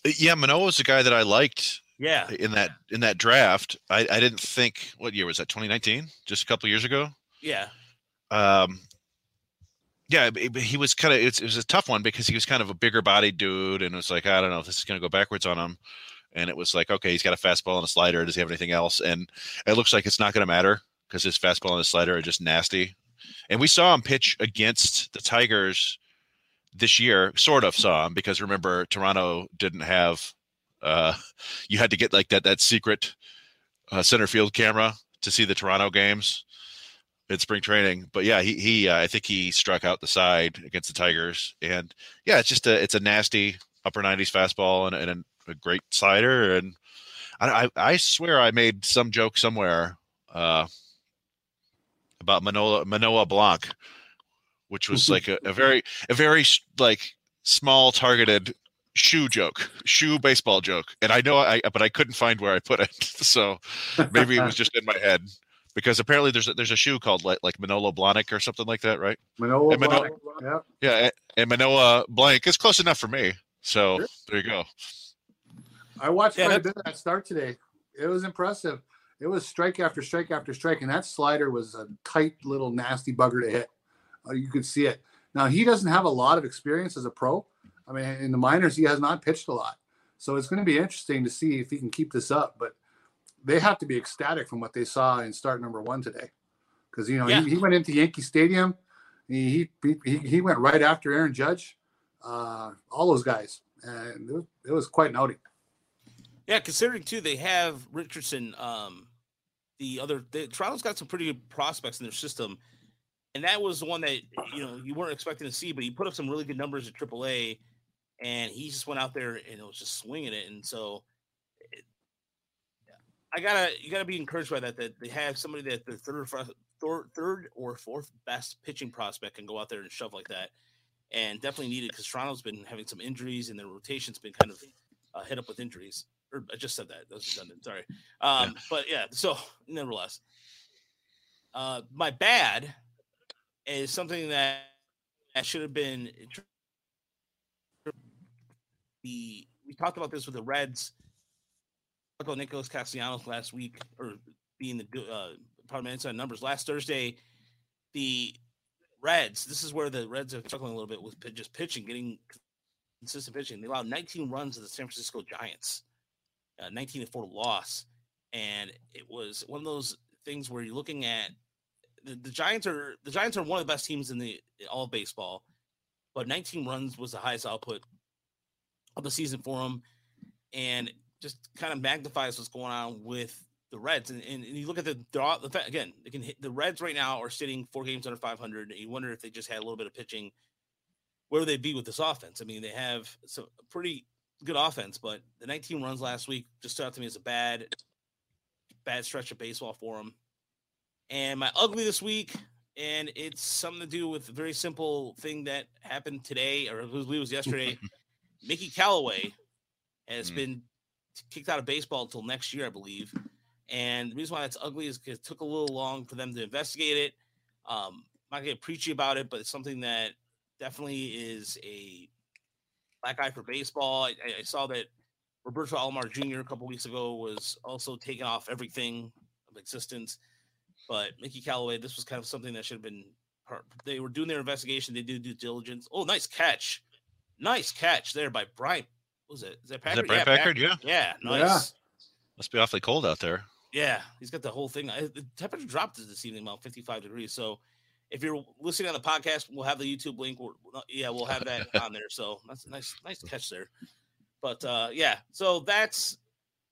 Uh, Yeah, Manoah was the guy that I liked Yeah, in that in that draft. I, I didn't think what year was that? 2019, just a couple years ago. yeah, Um, yeah, he was kind of it was a tough one because he was kind of a bigger body dude, and it was like I don't know if this is going to go backwards on him. And it was like, okay, he's got a fastball and a slider. Does he have anything else? And it looks like it's not going to matter because his fastball and his slider are just nasty. And we saw him pitch against the Tigers this year. Sort of saw him because remember Toronto didn't have. Uh, you had to get like that that secret uh, center field camera to see the Toronto games in spring training. But yeah, he he uh, I think he struck out the side against the Tigers, and yeah, it's just a it's a nasty upper nineties fastball and, and a, a great slider, and I, I swear I made some joke somewhere uh, about Manoa Manoa Blanc, which was like a, a very a very like small targeted shoe joke shoe baseball joke and i know i but i couldn't find where i put it so maybe it was just in my head because apparently there's a, there's a shoe called like like Manolo Blahnik or something like that, right? Manolo, And Manoa- Blanc, yeah. Yeah, a- and Manoa Blank is close enough for me. So Sure. there you go. I watched Yeah, quite a bit of that start today. It was impressive. It was strike after strike after strike, and that slider was a tight little nasty bugger to hit. Uh, you could see it. Now he doesn't have a lot of experience as a pro. I mean, in the minors, he has not pitched a lot, so it's going to be interesting to see if he can keep this up. But they have to be ecstatic from what they saw in start number one today, because you know Yeah. he, he went into Yankee Stadium. He he he, he went right after Aaron Judge, uh, all those guys, and it was, it was quite an outing. Yeah. Considering too, they have Richardson. Um, the other the, Toronto's got some pretty good prospects in their system, and that was the one that you know you weren't expecting to see, but he put up some really good numbers at AAA, and he just went out there and it was just swinging it, and so. it- I gotta you gotta be encouraged by that. That they have somebody that the third, third, third or fourth best pitching prospect can go out there and shove like that, and definitely needed because Toronto's been having some injuries and their rotation's been kind of uh, hit up with injuries. Or I just said that. That was redundant. Sorry. Um, But yeah, so nevertheless, uh, my bad is something that, that should have been the we talked about this with the Reds. About Nicholas Castellanos last week, or being the uh, part inside numbers last Thursday. The Reds. This is where the Reds are struggling a little bit with just pitching, getting consistent pitching. They allowed 19 runs to the San Francisco Giants, uh, 19 to four loss, and it was one of those things where you're looking at the, the Giants are the Giants are one of the best teams in the all of baseball, but 19 runs was the highest output of the season for them, and just kind of magnifies what's going on with the Reds. And, and, and you look at the draw the fact again, they can hit the Reds right now are sitting four games under 500. And you wonder if they just had a little bit of pitching, where would they be with this offense? I mean, they have some pretty good offense, but the 19 runs last week just stood out to me as a bad, bad stretch of baseball for him. And my ugly this week, and it's something to do with a very simple thing that happened today, or it was, it was yesterday. Mickey Callaway has Mm. been kicked out of baseball until next year, I believe. And the reason why that's ugly is because it took a little long for them to investigate it. Um, I'm not gonna get preachy about it, but it's something that definitely is a black eye for baseball. I, I- I saw that Roberto Alomar Jr. a couple weeks ago was also taken off everything of existence. But Mickey Callaway, this was kind of something that should have been. Part, they were doing their investigation. They did due diligence. Oh, nice catch, nice catch there by Brian. What was it? Is that Is Packard? that Brian Pack- Packard? Yeah. Yeah, Yeah. nice. Must be awfully cold out there. Yeah, he's got the whole thing. The temperature dropped this evening about 55 degrees. So if you're listening on the podcast, we'll have the YouTube link. We're, yeah, we'll have that on there. So that's a nice, nice catch there. But uh, yeah, so that's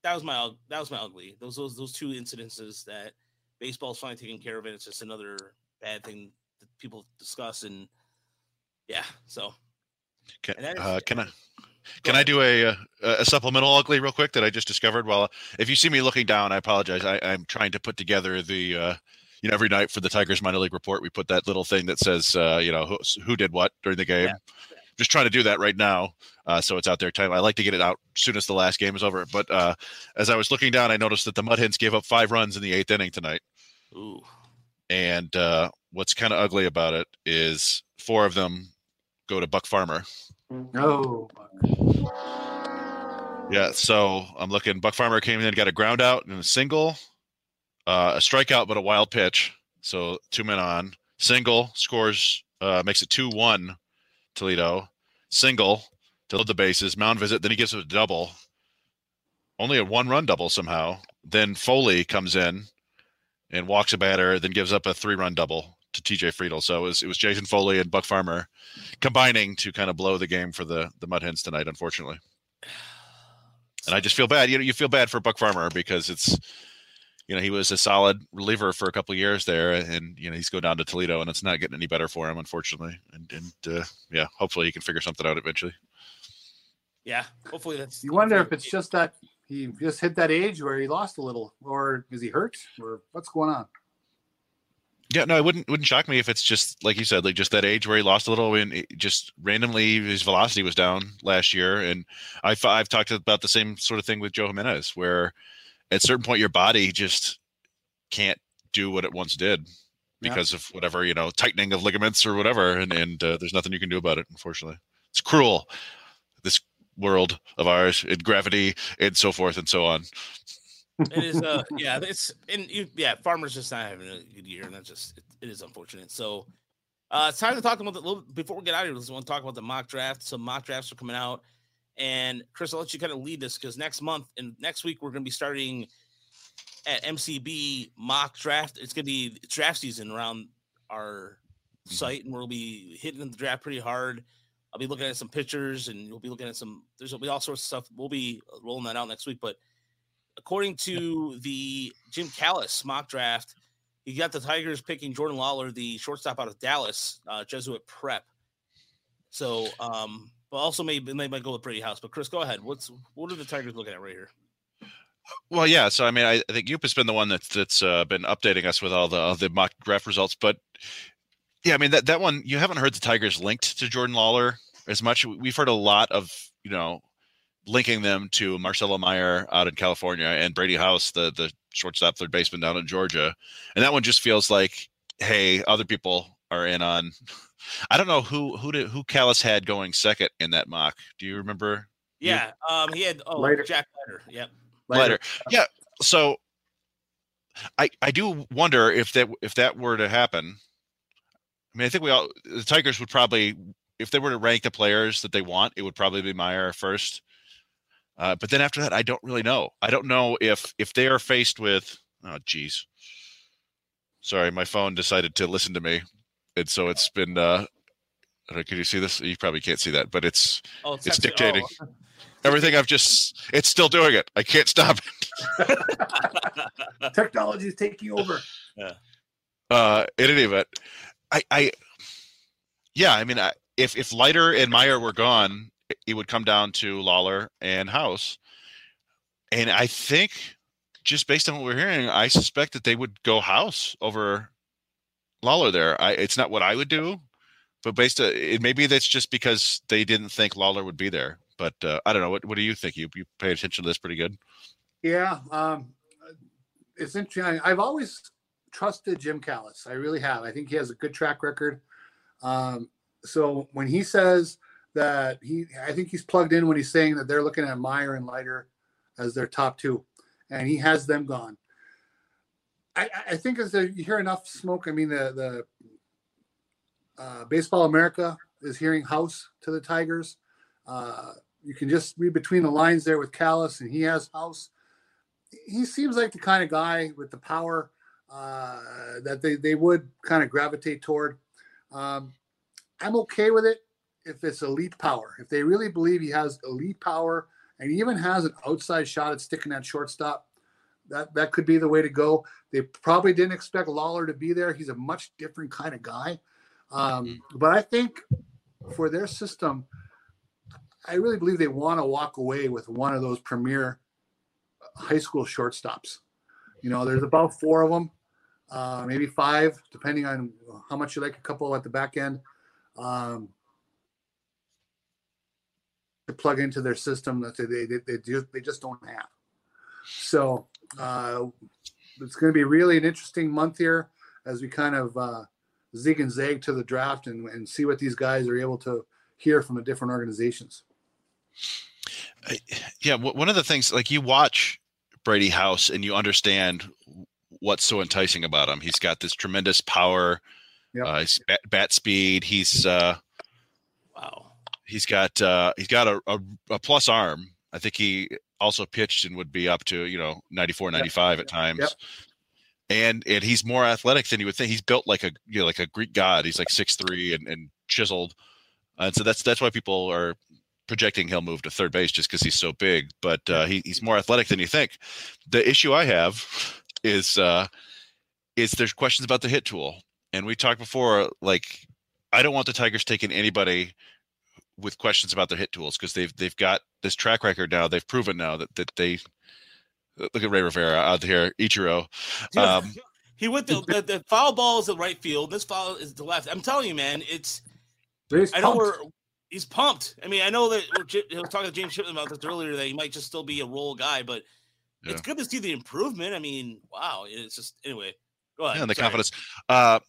that was my that was my ugly. Those those those two incidences that baseball's finally taking care of it. It's just another bad thing that people discuss and yeah. So Can, is- uh, can I? Can I do a, uh, a supplemental ugly real quick that I just discovered? Well, if you see me looking down, I apologize. I, I'm trying to put together the, uh, you know, every night for the Tigers minor league report, we put that little thing that says, uh, you know, who, who did what during the game. Yeah. Just trying to do that right now, uh, so it's out there. Time I like to get it out as soon as the last game is over. But uh, as I was looking down, I noticed that the Mud Hens gave up five runs in the eighth inning tonight. ooh, And uh, what's kind of ugly about it is four of them go to Buck Farmer. No. Yeah, so I'm looking. Buck Farmer came in, and got a ground out and a single, uh, a strikeout, but a wild pitch. So two men on. Single scores, uh, makes it 2 1 Toledo. Single to load the bases, mound visit. Then he gives a double. Only a one run double somehow. Then Foley comes in and walks a batter, then gives up a three run double to TJ Friedl. So it was, it was Jason Foley and Buck Farmer combining to kind of blow the game for the, the Mud Hens tonight, unfortunately and I just feel bad. You know, you feel bad for Buck Farmer because it's, you know, he was a solid reliever for a couple of years there, and you know he's going down to Toledo, and it's not getting any better for him, unfortunately. And and uh, yeah, hopefully he can figure something out eventually. yeah. Hopefully that's. You wonder if it's just that he just hit that age where he lost a little, or is he hurt, or what's going on? Yeah, no, it wouldn't wouldn't shock me if it's just like you said, like just that age where he lost a little, and just randomly his velocity was down last year. And I've I've talked about the same sort of thing with Joe Jimenez, where at a certain point your body just can't do what it once did Yeah. because of whatever you know tightening of ligaments or whatever, and and uh, there's nothing you can do about it. Unfortunately, it's cruel. This world of ours, and gravity, and so forth and so on. it is uh yeah it's and you, yeah farmers just not having a good year and that's just it, it is unfortunate so uh it's time to talk about the little before we get out of here let's want to talk about the mock draft some mock drafts are coming out and chris i'll let you kind of lead this because next month and next week we're going to be starting at mcb mock draft. It's going to be draft season around our site and we'll be hitting the draft pretty hard. I'll be looking at some pictures and you'll be looking at some there's will be all sorts of stuff. We'll be rolling that out next week but according to the Jim Callis mock draft, you got the Tigers picking Jordan Lawlar, the shortstop out of Dallas, uh, Jesuit Prep. So, um, also maybe they might go with Brady House. But Chris, go ahead. What's what are the Tigers looking at right here? Well, yeah. So I mean, I, I think Yoop has been the one that's that's uh, been updating us with all the all the mock draft results. But yeah, I mean that that one you haven't heard the Tigers linked to Jordan Lawlar as much. We've heard a lot of you know linking them to Marcelo Meyer out in California and Brady House, the the shortstop third baseman down in Georgia, and that one just feels like, hey, other people are in on. I don't know who who did who Callis had going second in that mock. Do you remember? Yeah, um, he had oh Leiter. Jack Leiter. Yep. Leiter. Yeah. So I I do wonder if that if that were to happen. I mean, I think we all the Tigers would probably if they were to rank the players that they want, it would probably be Meyer first. Uh, but then after that, I don't really know. I don't know if if they are faced with oh geez. Sorry, my phone decided to listen to me, and so it's been. uh I don't know, Can you see this? You probably can't see that, but it's Oh, it's actually- dictating. oh. everything. I've just it's still doing it. I can't stop it. Technology is taking over. Yeah. uh in any event i i yeah i mean I, if if leiter and meyer were gone it- it would come down to lawlar and house and i think just based on what we're hearing i suspect that they would go house over lawlar there i it's not what i would do but based on it maybe that's just because they didn't think lawlar would be there but uh, i don't know what, what do you think you you pay attention to this pretty good Yeah, um, it's interesting. I- I've always trusted Jim Callis. I really have. I think he has a good track record. Um, so when he says that he, I think he's plugged in when he's saying that they're looking at Meyer and Leiter as their top two, and he has them gone. I, I- think as you hear enough smoke, I mean the the uh, Baseball America is hearing House to the Tigers. Uh, you can just read between the lines there with Callis, and he has House he seems like the kind of guy with the power uh, that they, they would kind of gravitate toward. Um, I'm okay with it if it's elite power. If they really believe he has elite power and he even has an outside shot at sticking that shortstop, that that could be the way to go. They probably didn't expect Lawlar to be there. He's a much different kind of guy. Um, but I think for their system, I really believe they want to walk away with one of those premier high school shortstops. You know, there's about four of them, uh, maybe five, depending on how much you like a couple at the back end. Um, to plug into their system that they they, they, just, they just don't have. So uh, it's going to be really an interesting month here as we kind of uh, zig and zag to the draft and, and see what these guys are able to hear from the different organizations. Yeah one of the things like you watch brady house and you understand what's so enticing about him he's got this tremendous power Yep. uh, he's bat, bat speed he's uh Wow. he's got uh he's got a, a, a plus arm i think he also pitched and would be up to you know 94 95 at times. Yep. and and he's more athletic than you would think. He's built like a you know like a greek god. He's like six three and, and chiseled. And so that's that's why people are projecting he'll move to third base just because he's so big. But uh he, he's more athletic than you think. The issue i have is uh is there's questions about the hit tool. And we talked before like i don't want the tigers taking anybody with questions about their hit tools because they've they've got this track record now. They've proven now that that they look at Ray Rivera out here, Ichiro. Um, he went the, the the foul ball is the right field. This foul is the left. I'm telling you, man, it's. He's I know pumped. we're. He's pumped. I mean, I know that we're, J- I was talking to James Shipman about this earlier that he might just still be a role guy, but Yeah. it's good to see the improvement. I mean, wow, it's just anyway. Go ahead. yeah, and the Sorry. confidence. Uh,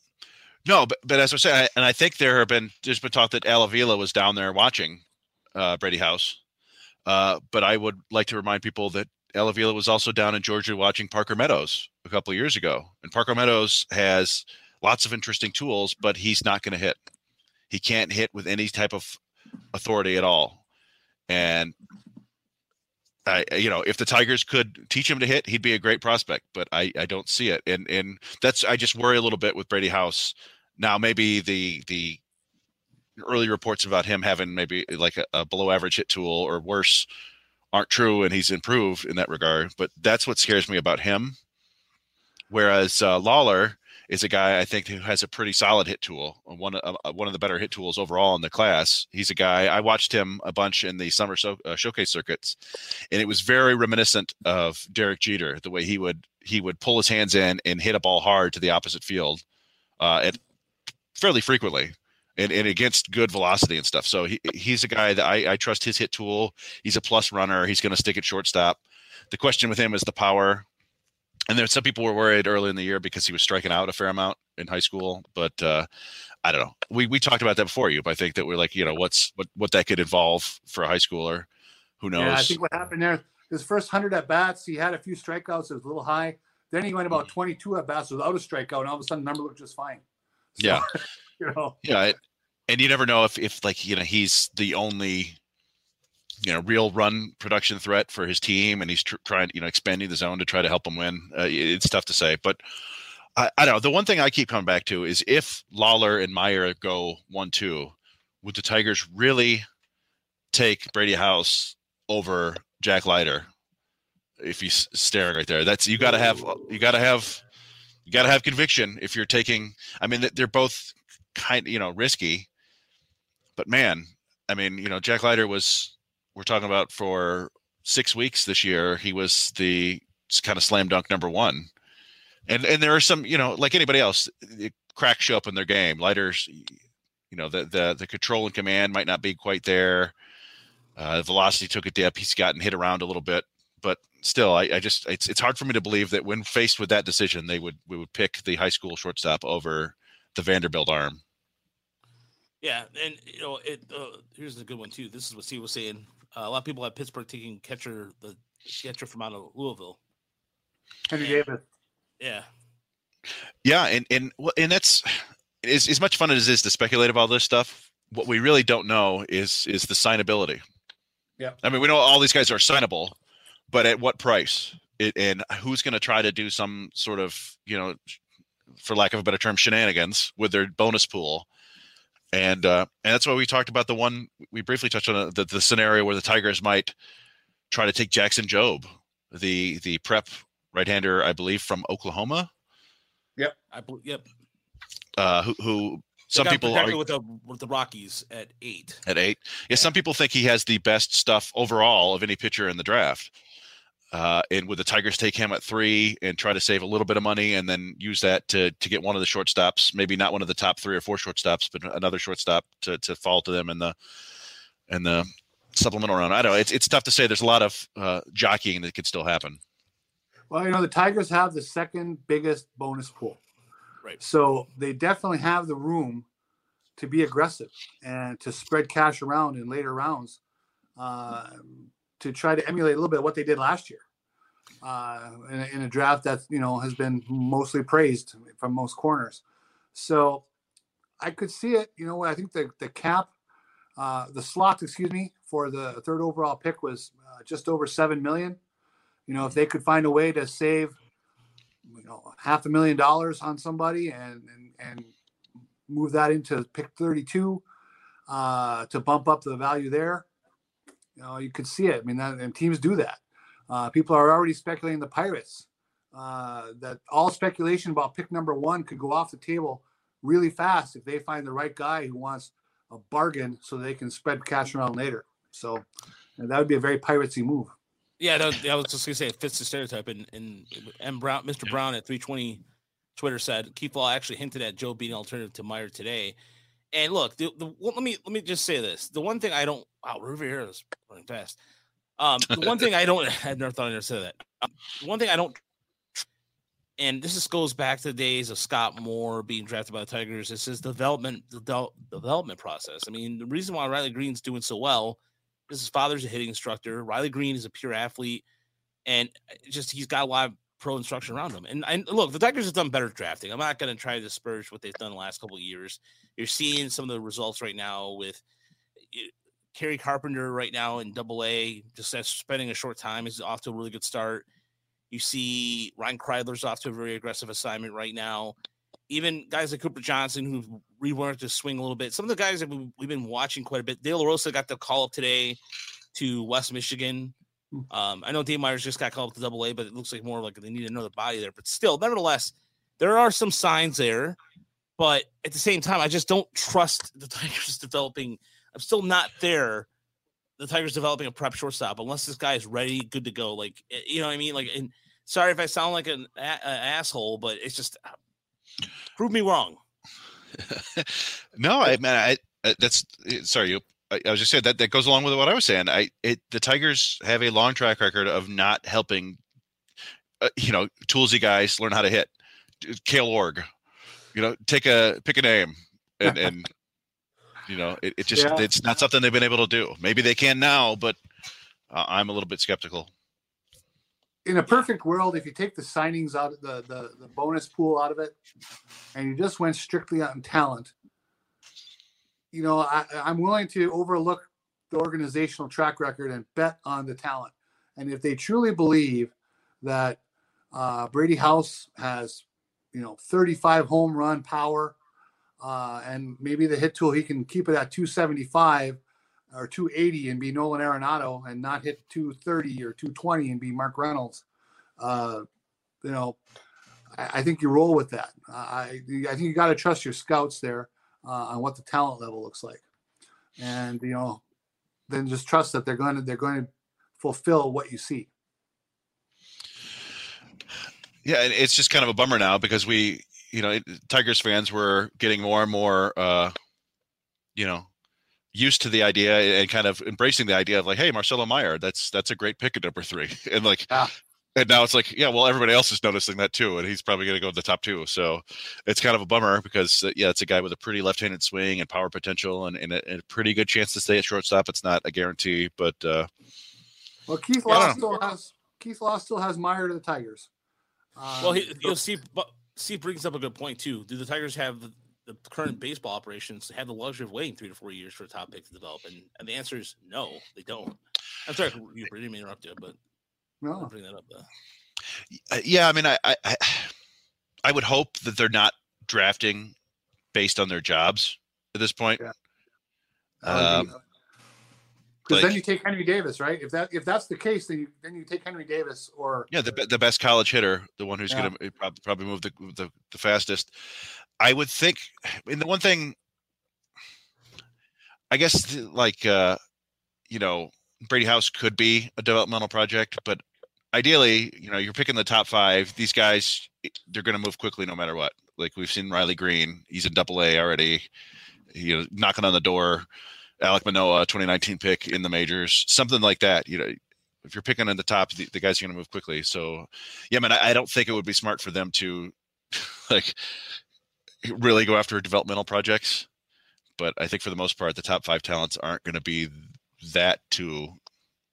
no, but, but as I say, and I think there have been there's been talk that Al Avila was down there watching uh, Brady House. Uh, but I would like to remind people that Al Avila was also down in Georgia watching Parker Meadows a couple years ago, and Parker Meadows has lots of interesting tools, but he's not going to hit. He can't hit with any type of authority at all, and I, you know, if the Tigers could teach him to hit, he'd be a great prospect. But I, I don't see it, and and that's I just worry a little bit with Brady House. Now maybe the the early reports about him having maybe like a, a below average hit tool or worse aren't true, and he's improved in that regard. But that's what scares me about him. Whereas uh, Lawlar, is a guy I think who has a pretty solid hit tool, one uh, one of the better hit tools overall in the class. He's a guy I watched him a bunch in the summer so, uh, showcase circuits, and it was very reminiscent of Derek Jeter, the way he would he would pull his hands in and hit a ball hard to the opposite field, uh, at fairly frequently. And, and against good velocity and stuff. So he, he's a guy that I, I trust his hit tool. He's a plus runner. He's going to stick at shortstop. The question with him is the power and there some people were worried early in the year because he was striking out a fair amount in high school but uh, i don't know we we talked about that before you but i think that we're like you know what's what what that could involve for a high schooler who knows Yeah, I think what happened there, his first 100 at bats, he had a few strikeouts. It was a little high. Then he went about 22 at bats without a strikeout, and all of a sudden, the number looked just fine. So, yeah. You know, yeah it, and you never know if if like you know he's the only you know real run production threat for his team and he's tr- trying you know expanding the zone to try to help him win. Uh, it's tough to say but I, I don't know. The one thing i keep coming back to is if lawlar and meyer go one two would the tigers really take brady house over jack leiter if he's staring right there? That's you got to have you got to have you got to have conviction if you're taking i mean they're both kind you know risky. But man i mean you know jack leiter was we're talking about for six weeks this year he was the kind of slam dunk number one. And and there are some you know like anybody else cracks show up in their game. Leiter's, you know the the the control and command might not be quite there. Uh velocity took a dip. He's gotten hit around a little bit still I, I just it's it's hard for me to believe that when faced with that decision they would we would pick the high school shortstop over the vanderbilt arm Yeah, and you know, it. Uh, here's a good one too. This is what Steve was saying. Uh, a lot of people have Pittsburgh taking catcher, the catcher from out of Louisville. Henry Yeah. Davis. Yeah, Yeah, and and well, and that's as as much fun as it is to speculate about all this stuff. What we really don't know is is the signability. Yeah. I mean, we know all these guys are signable, but at what price? It, and who's going to try to do some sort of you know, for lack of a better term, shenanigans with their bonus pool? And uh, and that's why we talked about the one we briefly touched on uh, the, the scenario where the Tigers might try to take Jackson Jobe, the the prep right-hander, I believe, from Oklahoma Yep. I bel- yep. uh, who, who They some people protected are with the with the Rockies at eight. at eight. Yeah, some people think he has the best stuff overall of any pitcher in the draft. Uh, and would the Tigers take him at three and try to save a little bit of money and then use that to to get one of the shortstops, maybe not one of the top three or four shortstops, but another shortstop to to fall to them in the in the supplemental round. I don't know. It's it's tough to say. There's a lot of uh, jockeying that could still happen. Well, you know, the Tigers have the second biggest bonus pool. Right. So they definitely have the room to be aggressive and to spread cash around in later rounds uh, to try to emulate a little bit of what they did last year uh, in, a, in a draft that you know has been mostly praised from most corners. So I could see it. You know, I think the the cap, uh, the slot, excuse me, for the third overall pick was uh, just over seven million. You know, if they could find a way to save, know, half a million dollars on somebody and and, and move that into pick 32 uh, to bump up the value there, you know, you could see it. I mean, that, and teams do that. Uh, people are already speculating the Pirates uh, that all speculation about pick number one could go off the table really fast if they find the right guy who wants a bargain so they can spread cash around later. So that would be a very piratesy move. Yeah, that, I was just gonna say it fits the stereotype. And and M Brown, Mr. Brown at 320 Twitter said Law actually hinted at Joe being an alternative to Meyer today. And look, the, the well, let me let me just say this: the one thing I don't wow, Riviera is running fast. Um, the one thing I don't, I never thought I'd ever say that. Um, the one thing I don't, and this just goes back to the days of Scott Moore being drafted by the Tigers. This is development, the development process. I mean, the reason why Riley Greene's doing so well is his father's a hitting instructor. Riley Greene is a pure athlete, and uh, just he's got a lot of pro instruction around him. And, and look, the Tigers have done better drafting. I'm not going to try to disparage what they've done the last couple of years. You're seeing some of the results right now with Kerry Carpenter right now in Double A, just spending a short time is off to a really good start. You see Ryan Kreidler's off to a very aggressive assignment right now. Even guys like Cooper Johnson who've reworked to swing a little bit. Some of the guys that we- we've been watching quite a bit. Dale Rosa got the call up today to West Michigan. Um, I know Dane Myers just got called up to Double A, but it looks like more like they need another body there. But still, nevertheless, there are some signs there, but at the same time, I just don't trust the Tigers developing. I'm still not there. The Tigers developing a prep shortstop unless this guy is ready, good to go. Like eh, you know what I mean. Like, and sorry if I sound like an a- a- asshole, but it's just prove me wrong. no, I man, I uh, that's uh, sorry. You, I, I was just saying that that goes along with what I was saying. I it the Tigers have a long track record of not helping, uh, you know, toolsy guys learn how to hit. Kale Org, you know, take a pick a name, and and you know, it, it just Yeah. it's not something they've been able to do. Maybe they can now, but uh, I'm a little bit skeptical. In a perfect world, if you take the signings out of the, the the bonus pool out of it, and you just went strictly on talent, you know, I, I'm willing to overlook the organizational track record and bet on the talent. And if they truly believe that uh, Brady House has, you know, 35 home run power, uh, and maybe the hit tool he can keep it at 275 or 280 and be Nolan Arenado and not hit 230 or 220 and be Mark Reynolds. Uh, you know, I, I think you roll with that. I I think you got to trust your scouts there uh, on what the talent level looks like, and you know, then just trust that they're going to they're going to fulfill what you see. Yeah, it's just kind of a bummer now because we, you know, Tigers fans were getting more and more, uh, you know, used to the idea and kind of embracing the idea of like, hey, Marcelo Mayer, that's that's a great pick at number three, and like, Yeah. and now it's like, yeah, well, everybody else is noticing that too, and he's probably going to go in the top two. So it's kind of a bummer because uh, yeah, it's a guy with a pretty left-handed swing and power potential, and, and, a, and a pretty good chance to stay at shortstop. It's not a guarantee, but uh, Well, Keith Yeah, Law still has Keith Law still has Meyer to the Tigers. Well, Um, he, you'll see. But Steve brings up a good point too. Do the Tigers have the, the current baseball operations have the luxury of waiting three to four years for a top pick to develop? And, and the answer is no, they don't. I'm sorry, you didn't mean to interrupt you, but I'll no. bring that up. Though. Uh, yeah, I mean, I, I, I- I would hope that they're not drafting based on their jobs at this point. Yeah. Um, because then you take Henry Davis, right? If that if that's the case, then you then you take Henry Davis or Yeah, the the best college hitter, the one who's Yeah. going to probably probably move the, the the fastest. I would think. And the one thing, I guess, like uh, you know, Brady House could be a developmental project, but ideally, you know, you're picking the top five. These guys, eh, they're going to move quickly no matter what. Like we've seen Riley Greene, he's in Double A already. You know, knocking on the door. Alek Manoah, 2019 pick in the majors, something like that. You know, if you're picking in the top, the, the guys are going to move quickly. So, yeah, man, I, I don't think it would be smart for them to like really go after developmental projects. But I think for the most part, the top five talents aren't going to be that too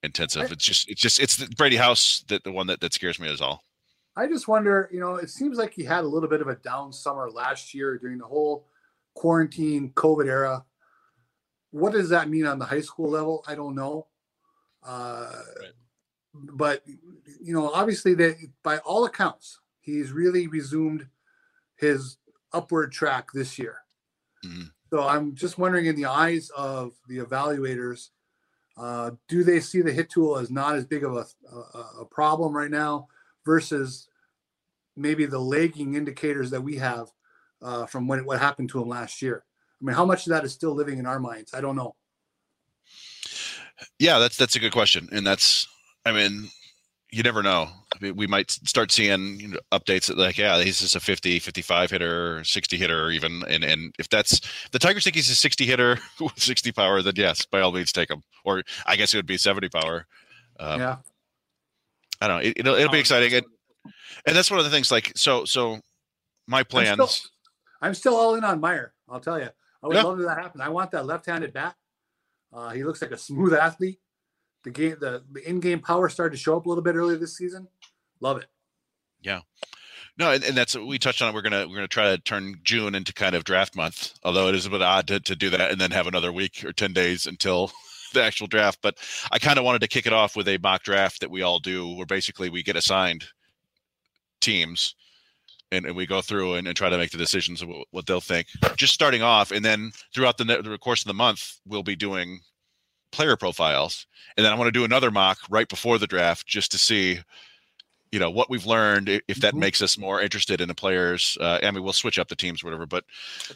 intensive. It's just, it's just, it's the Brady House that the one that, that scares me is all. I just wonder, you know, it seems like he had a little bit of a down summer last year during the whole quarantine COVID era. What does that mean on the high school level? I don't know. Uh, But, you know, obviously, that by all accounts, he's really resumed his upward track this year. Mhm. So I'm just wondering, in the eyes of the evaluators, uh, do they see the hit tool as not as big of a, a, a problem right now versus maybe the lagging indicators that we have uh, from when what happened to him last year? I mean, how much of that is still living in our minds? I don't know. Yeah, that's that's a good question, and that's I mean, you never know. I mean, we might start seeing you know, updates that like, yeah, he's just a 50, 55 hitter, 60 hitter, even, and and if that's if the Tigers think he's a 60 hitter with 60 power, then yes, by all means, take him. Or I guess it would be 70 power. Um, yeah, I don't know. It, it'll it'll be exciting, and, and that's one of the things. Like, so so my I'm plans. still, I'm still all in on Mayer. I'll tell you. I would Yeah. love that happen. I want that left-handed bat. Uh, he looks like a smooth athlete. The game, the, the in-game power started to show up a little bit earlier this season. Love it. Yeah. No, and, and that's we touched on it. We're gonna we're gonna try to turn June into kind of draft month. Although it is a bit odd to, to do that and then have another week or ten days until the actual draft. But I kind of wanted to kick it off with a mock draft that we all do, where basically we get assigned teams and, and we go through and, and try to make the decisions of what, what they'll think. Just starting off, and then throughout the, the course of the month, we'll be doing player profiles, and then I want to do another mock right before the draft just to see you know what we've learned if that Mhm. makes us more interested in the players. Uh, I mean, we'll switch up the teams, or whatever. But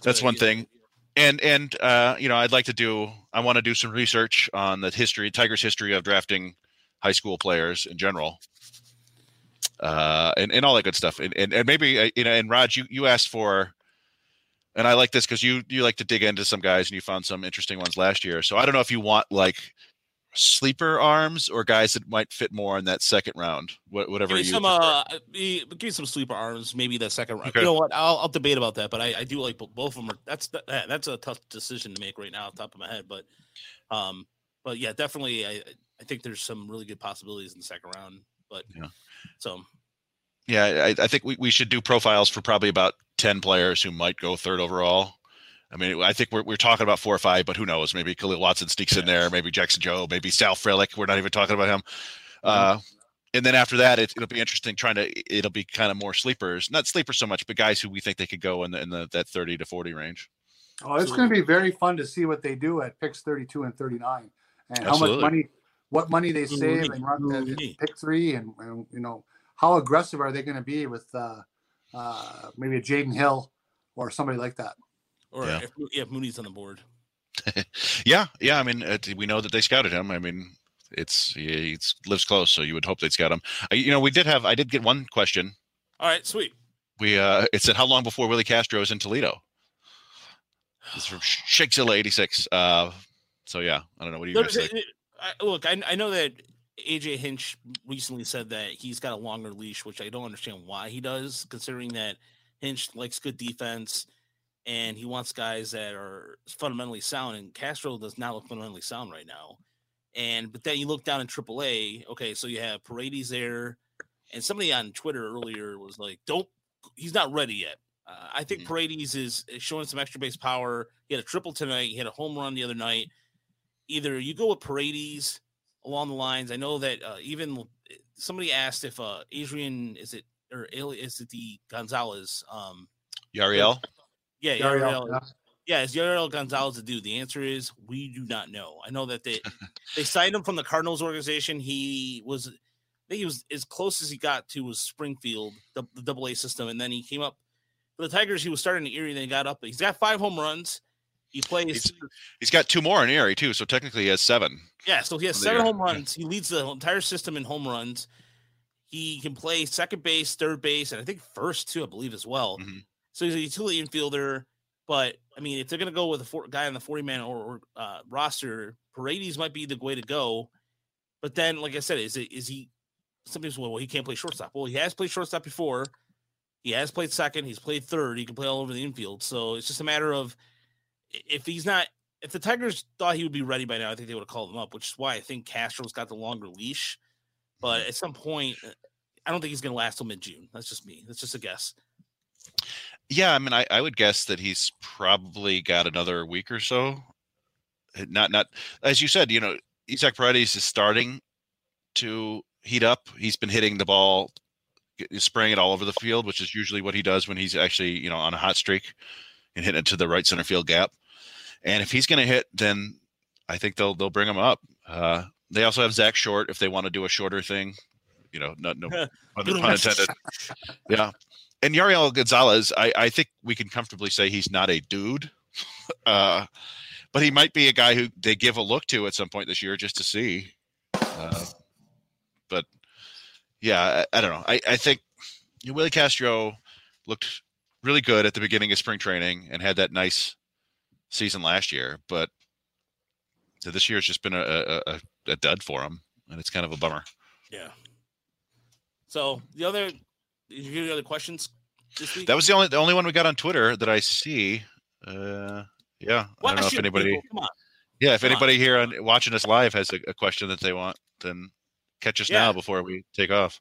that's good one idea. thing. And and uh, you know, I'd like to do. I want to do some research on the history, Tigers' history of drafting high school players in general, uh, and and all that good stuff. And and, and maybe uh, you know, and Raj, you you asked for. And I like this because you you like to dig into some guys and you found some interesting ones last year. So I don't know if you want like sleeper arms or guys that might fit more in that second round. Whatever Give me you some, prefer. uh, give me some sleeper arms, maybe the second round. Okay. You know what? I'll, I'll debate about that, but I, I do like both of them. Are, that's that- that's a tough decision to make right now, off the top of my head. But, um, but yeah, definitely, I I think there's some really good possibilities in the second round. But Yeah. so Yeah, I, I think we, we should do profiles for probably about 10 players who might go third overall. I mean, I think we're, we're talking about four or five, but who knows? Maybe Khalil Watson sneaks in there, maybe Jackson Jobe, maybe Sal Frelick. We're not even talking about him. Uh, and then after that, it, it'll be interesting trying to, it'll be kind of more sleepers, not sleepers so much, but guys who we think they could go in the, in the, that 30 to 40 range. Oh, it's going to be very fun to see what they do at picks 32 and 39 and how much money, what money they save and run Ooh, at pick three and, and, you know, how aggressive are they going to be with uh, uh, maybe a Jaden Hill or somebody like that? or Yeah. if, if Mooney's on the board. Yeah. Yeah. I mean, uh, we know that they scouted him. I mean, it's, he he's, lives close. So you would hope they'd scout him. I, you know, we did have, I did get one question All right, sweet. We uh it said how long before Willie Castro is in Toledo? This is from Shakesilla eighty six. Uh so yeah, I don't know. What do you guys There's- think? I, look, I, I know that AJ Hinch recently said that he's got a longer leash, which I don't understand why he does, considering that Hinch likes good defense and he wants guys that are fundamentally sound. And Castro does not look fundamentally sound right now. And but then you look down in AAA. Okay, so you have Paredes there, and somebody on Twitter earlier was like, "Don't, he's not ready yet." Uh, I think Mhm. Paredes is, is showing some extra base power. He had a triple tonight. He had a home run the other night either you go with Paredes along the lines. I know that uh, even somebody asked if uh, Adrian is it or is it the Gonzalez? Um, Yariel? yeah, Yariel, Yariel. yeah. Yeah, is Yariel Gonzalez the dude? The answer is we do not know. I know that they they signed him from the Cardinals organization. He was, I think he was as close as he got to was Springfield, the, the Double A system, and then he came up for the Tigers. He was starting to Erie, then he got up. He's got five home runs. He plays. He's- He's got two more in Erie too, so technically he has seven. Yeah, so he has seven home runs. He leads the entire system in home runs. He can play second base, third base, and I think first too, I believe as well. Mhm. So he's a utility infielder. But I mean, if they're gonna go with a four, guy on the forty man or, or uh, roster, Paredes might be the way to go. But then, like I said, is it is he? Some people says, well, he can't play shortstop. Well, he has played shortstop before. He has played second. He's played third. He can play all over the infield. So it's just a matter of if he's not if the Tigers thought he would be ready by now, I think they would have called him up, which is why I think Castro's got the longer leash. But at some point, uh, I don't think he's going to last till mid June. That's just me. That's just a guess. Yeah, I mean I, I would guess that he's probably got another week or so. Uh, Not not as you said, you know, Isaac Paredes is starting to heat up. He's been hitting the ball, spraying it all over the field, which is usually what he does when he's actually, you know, on a hot streak and hitting it to the right center field gap. And if he's going to hit, then I think they'll they'll bring him up. Uh, they also have Zack Short if they want to do a shorter thing. You know, no no pun, pun intended. Yeah. And Yariel Gonzalez, I, I think we can comfortably say he's not a dude. Uh, but he might be a guy who they give a look to at some point this year just to see. Uh, but yeah, I, I don't know. I, I think Willie Castro looked really good at the beginning of spring training and had that nice season last year, but this year has just been a, a, a, dud for him, and it's kind of a bummer. Yeah. So the other, did you hear the other questions this week? That was the only the only one we got on Twitter that I see. Uh, yeah, I don't know if anybody. Come on. Yeah, if come on. anybody here on watching us live has a, a question that they want, then catch us Yeah. now before we take off.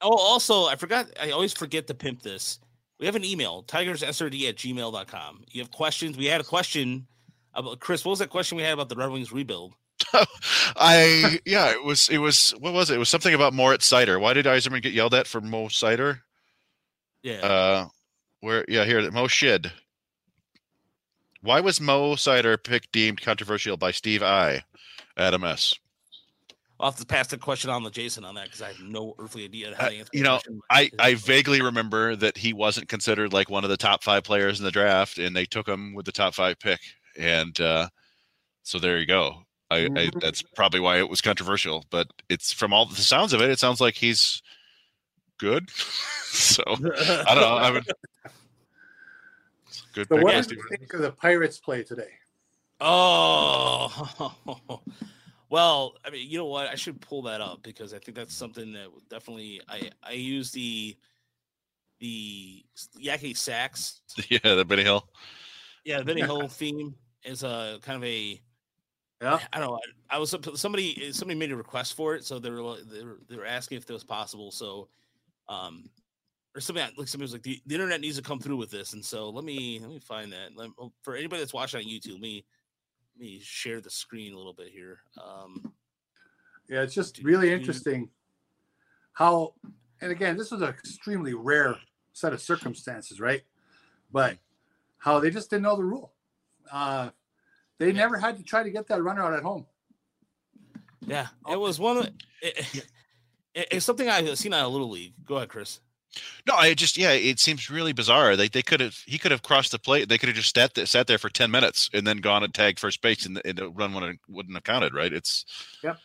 Oh, also, I forgot. I always forget to pimp this. We have an email, tigersrd at gmail.com. You have questions. We had a question about Chris. What was that question we had about the Red Wings rebuild? I yeah, it was it was what was it? It was something about Moritz Seider. Why did Yzerman get yelled at for Mo Seider? Yeah. Uh, where yeah here Mo Shid. Why was Mo Seider pick deemed controversial by Steve I, Adam S? I'll have to pass the question on to Jason on that because I have no earthly idea how Uh, to answer. you know. I, I vaguely remember that he wasn't considered like one of the top five players in the draft, and they took him with the top five pick. And uh, so there you go. I, I Mhm. that's probably why it was controversial. But it's from all the sounds of it, it sounds like he's good. so I don't know. I would good So pick. what by did you think of the Pirates play today? Oh, well, I mean, you know what? I should pull that up because I think that's something that definitely I I use the the Yakety Sax. Yeah, the Benny Hill. Yeah, the Benny Hill theme is a kind of a Yeah. I don't know. I, I was somebody somebody made a request for it, so they were like- they were they were asking if that was possible. So, um, or something like somebody was like the, the internet needs to come through with this, and so let me let me find that. Let, oh, for anybody that's watching on YouTube, let me let me share the screen a little bit here. Um, Yeah, it's just really interesting how, and again, this was an extremely rare set of circumstances, right? But how they just didn't know the rule. Uh, they Yeah. never had to try to get that runner out at home. yeah, it was one of it, it- it's something I've seen on a Little League. Go ahead, Chris. No, I just yeah, it seems really bizarre. They they could have he could have crossed the plate. They could have just sat there, sat there for ten minutes and then gone and tagged first base, and the, and the run wouldn't wouldn't have counted. Right? It's Yep.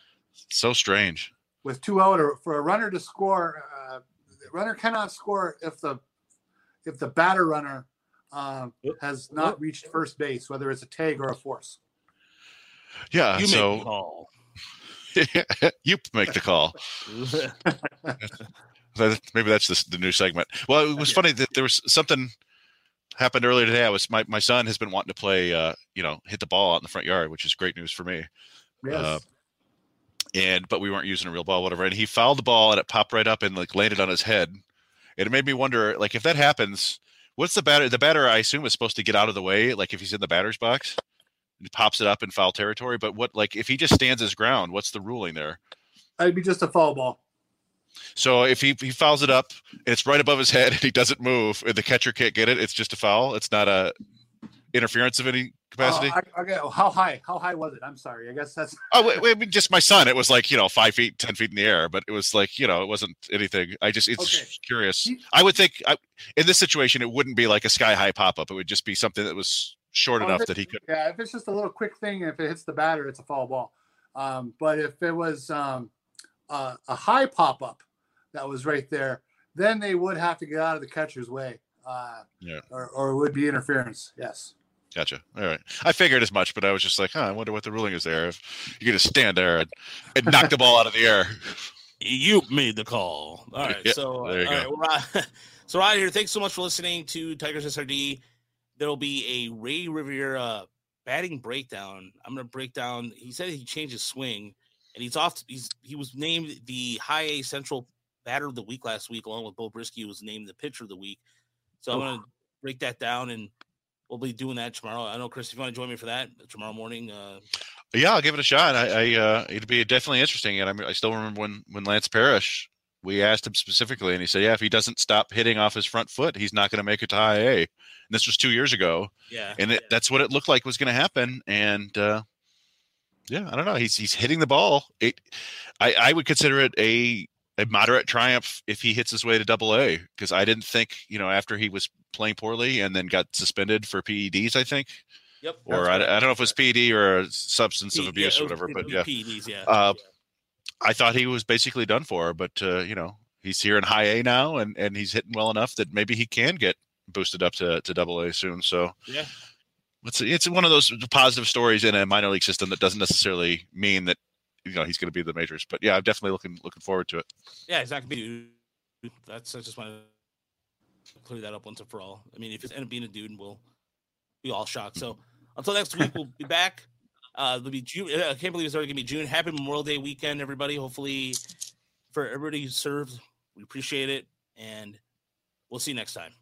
so strange. With two out, or for a runner to score, uh, the runner cannot score if the if the batter runner um, Yep. has not reached first base, whether it's a tag or a force. Yeah. you make the call. you make the call. Maybe that's the, the new segment. Well, it was Yeah. funny that there was something happened earlier today. I was my, my son has been wanting to play, uh, you know, hit the ball out in the front yard, which is great news for me. Yes. Uh, and but we weren't using a real ball, whatever. And he fouled the ball and it popped right up and like landed on his head. And it made me wonder, like, if that happens, what's the batter? The batter, I assume, is supposed to get out of the way, like if he's in the batter's box, he pops it up in foul territory. But what, like, if he just stands his ground, what's the ruling there? That'd be just a foul ball. So if he, he fouls it up and it's right above his head and he doesn't move and the catcher can't get it, it's just a foul. It's not a interference of any capacity. Oh, I, okay. How high? How high was it? I'm sorry. I guess that's Oh, wait, wait, I mean, just my son. It was like you know five feet, ten feet in the air, but it was like you know it wasn't anything. I just it's Okay. curious. He- I would think I, in this situation it wouldn't be like a sky high pop up. It would just be something that was short Oh, enough that he could. Yeah, if it's just a little quick thing, if it hits the batter, it's a foul ball. Um, but if it was um, uh, a high pop up that was right there, then they would have to get out of the catcher's way. Uh, Yeah. Or, or it would be interference. Yes. Gotcha. All right. I figured as much, but I was just like, huh, I wonder what the ruling is there. If you could just stand there and, and knock the ball out of the air. You made the call. All right. Yeah, so, there you all go. right, we're so we're out of here. Thanks so much for listening to Tigers SRD. There'll be a Ray Rivera batting breakdown. I'm going to break down. He said he changed his swing, and he's off. He's he was named the High A Central Batter of the Week last week, along with Beau Brieske, who was named the Pitcher of the Week. So I'm going to break that down, and we'll be doing that tomorrow. I know Chris, if you want to join me for that tomorrow morning, uh, Yeah, I'll give it a shot. I, I uh, it'd be definitely interesting. And I, I still remember when when Lance Parrish, we asked him specifically, and he said, yeah, if he doesn't stop hitting off his front foot, he's not going to make it to high A. And this was two years ago, yeah, and it, that's what it looked like was going to happen. And uh, yeah, I don't know. He's he's hitting the ball. It, I I would consider it a a moderate triumph if he hits his way to double A because I didn't think you know after he was playing poorly and then got suspended for PEDs. I think yep. or I, I don't know if it was PED or a substance of abuse yeah, or whatever, but yeah, PEDs, yeah. Uh, I thought he was basically done for. But uh, you know, he's here in high A now, and and he's hitting well enough that maybe he can get boosted up to to double A soon. So yeah. It's it's one of those positive stories in a minor league system that doesn't necessarily mean that you know he's going to be the majors. But yeah, I'm definitely looking looking forward to it. Yeah, he's not going exactly. Dude. That's I just want to clear that up once and for all. I mean, if it's end up being a dude, we'll be all shocked. So until next week, we'll be back. Uh, it'll be June. I can't believe it's already gonna be June. Happy Memorial Day weekend, everybody. Hopefully, for everybody who served, we appreciate it, and we'll see you next time.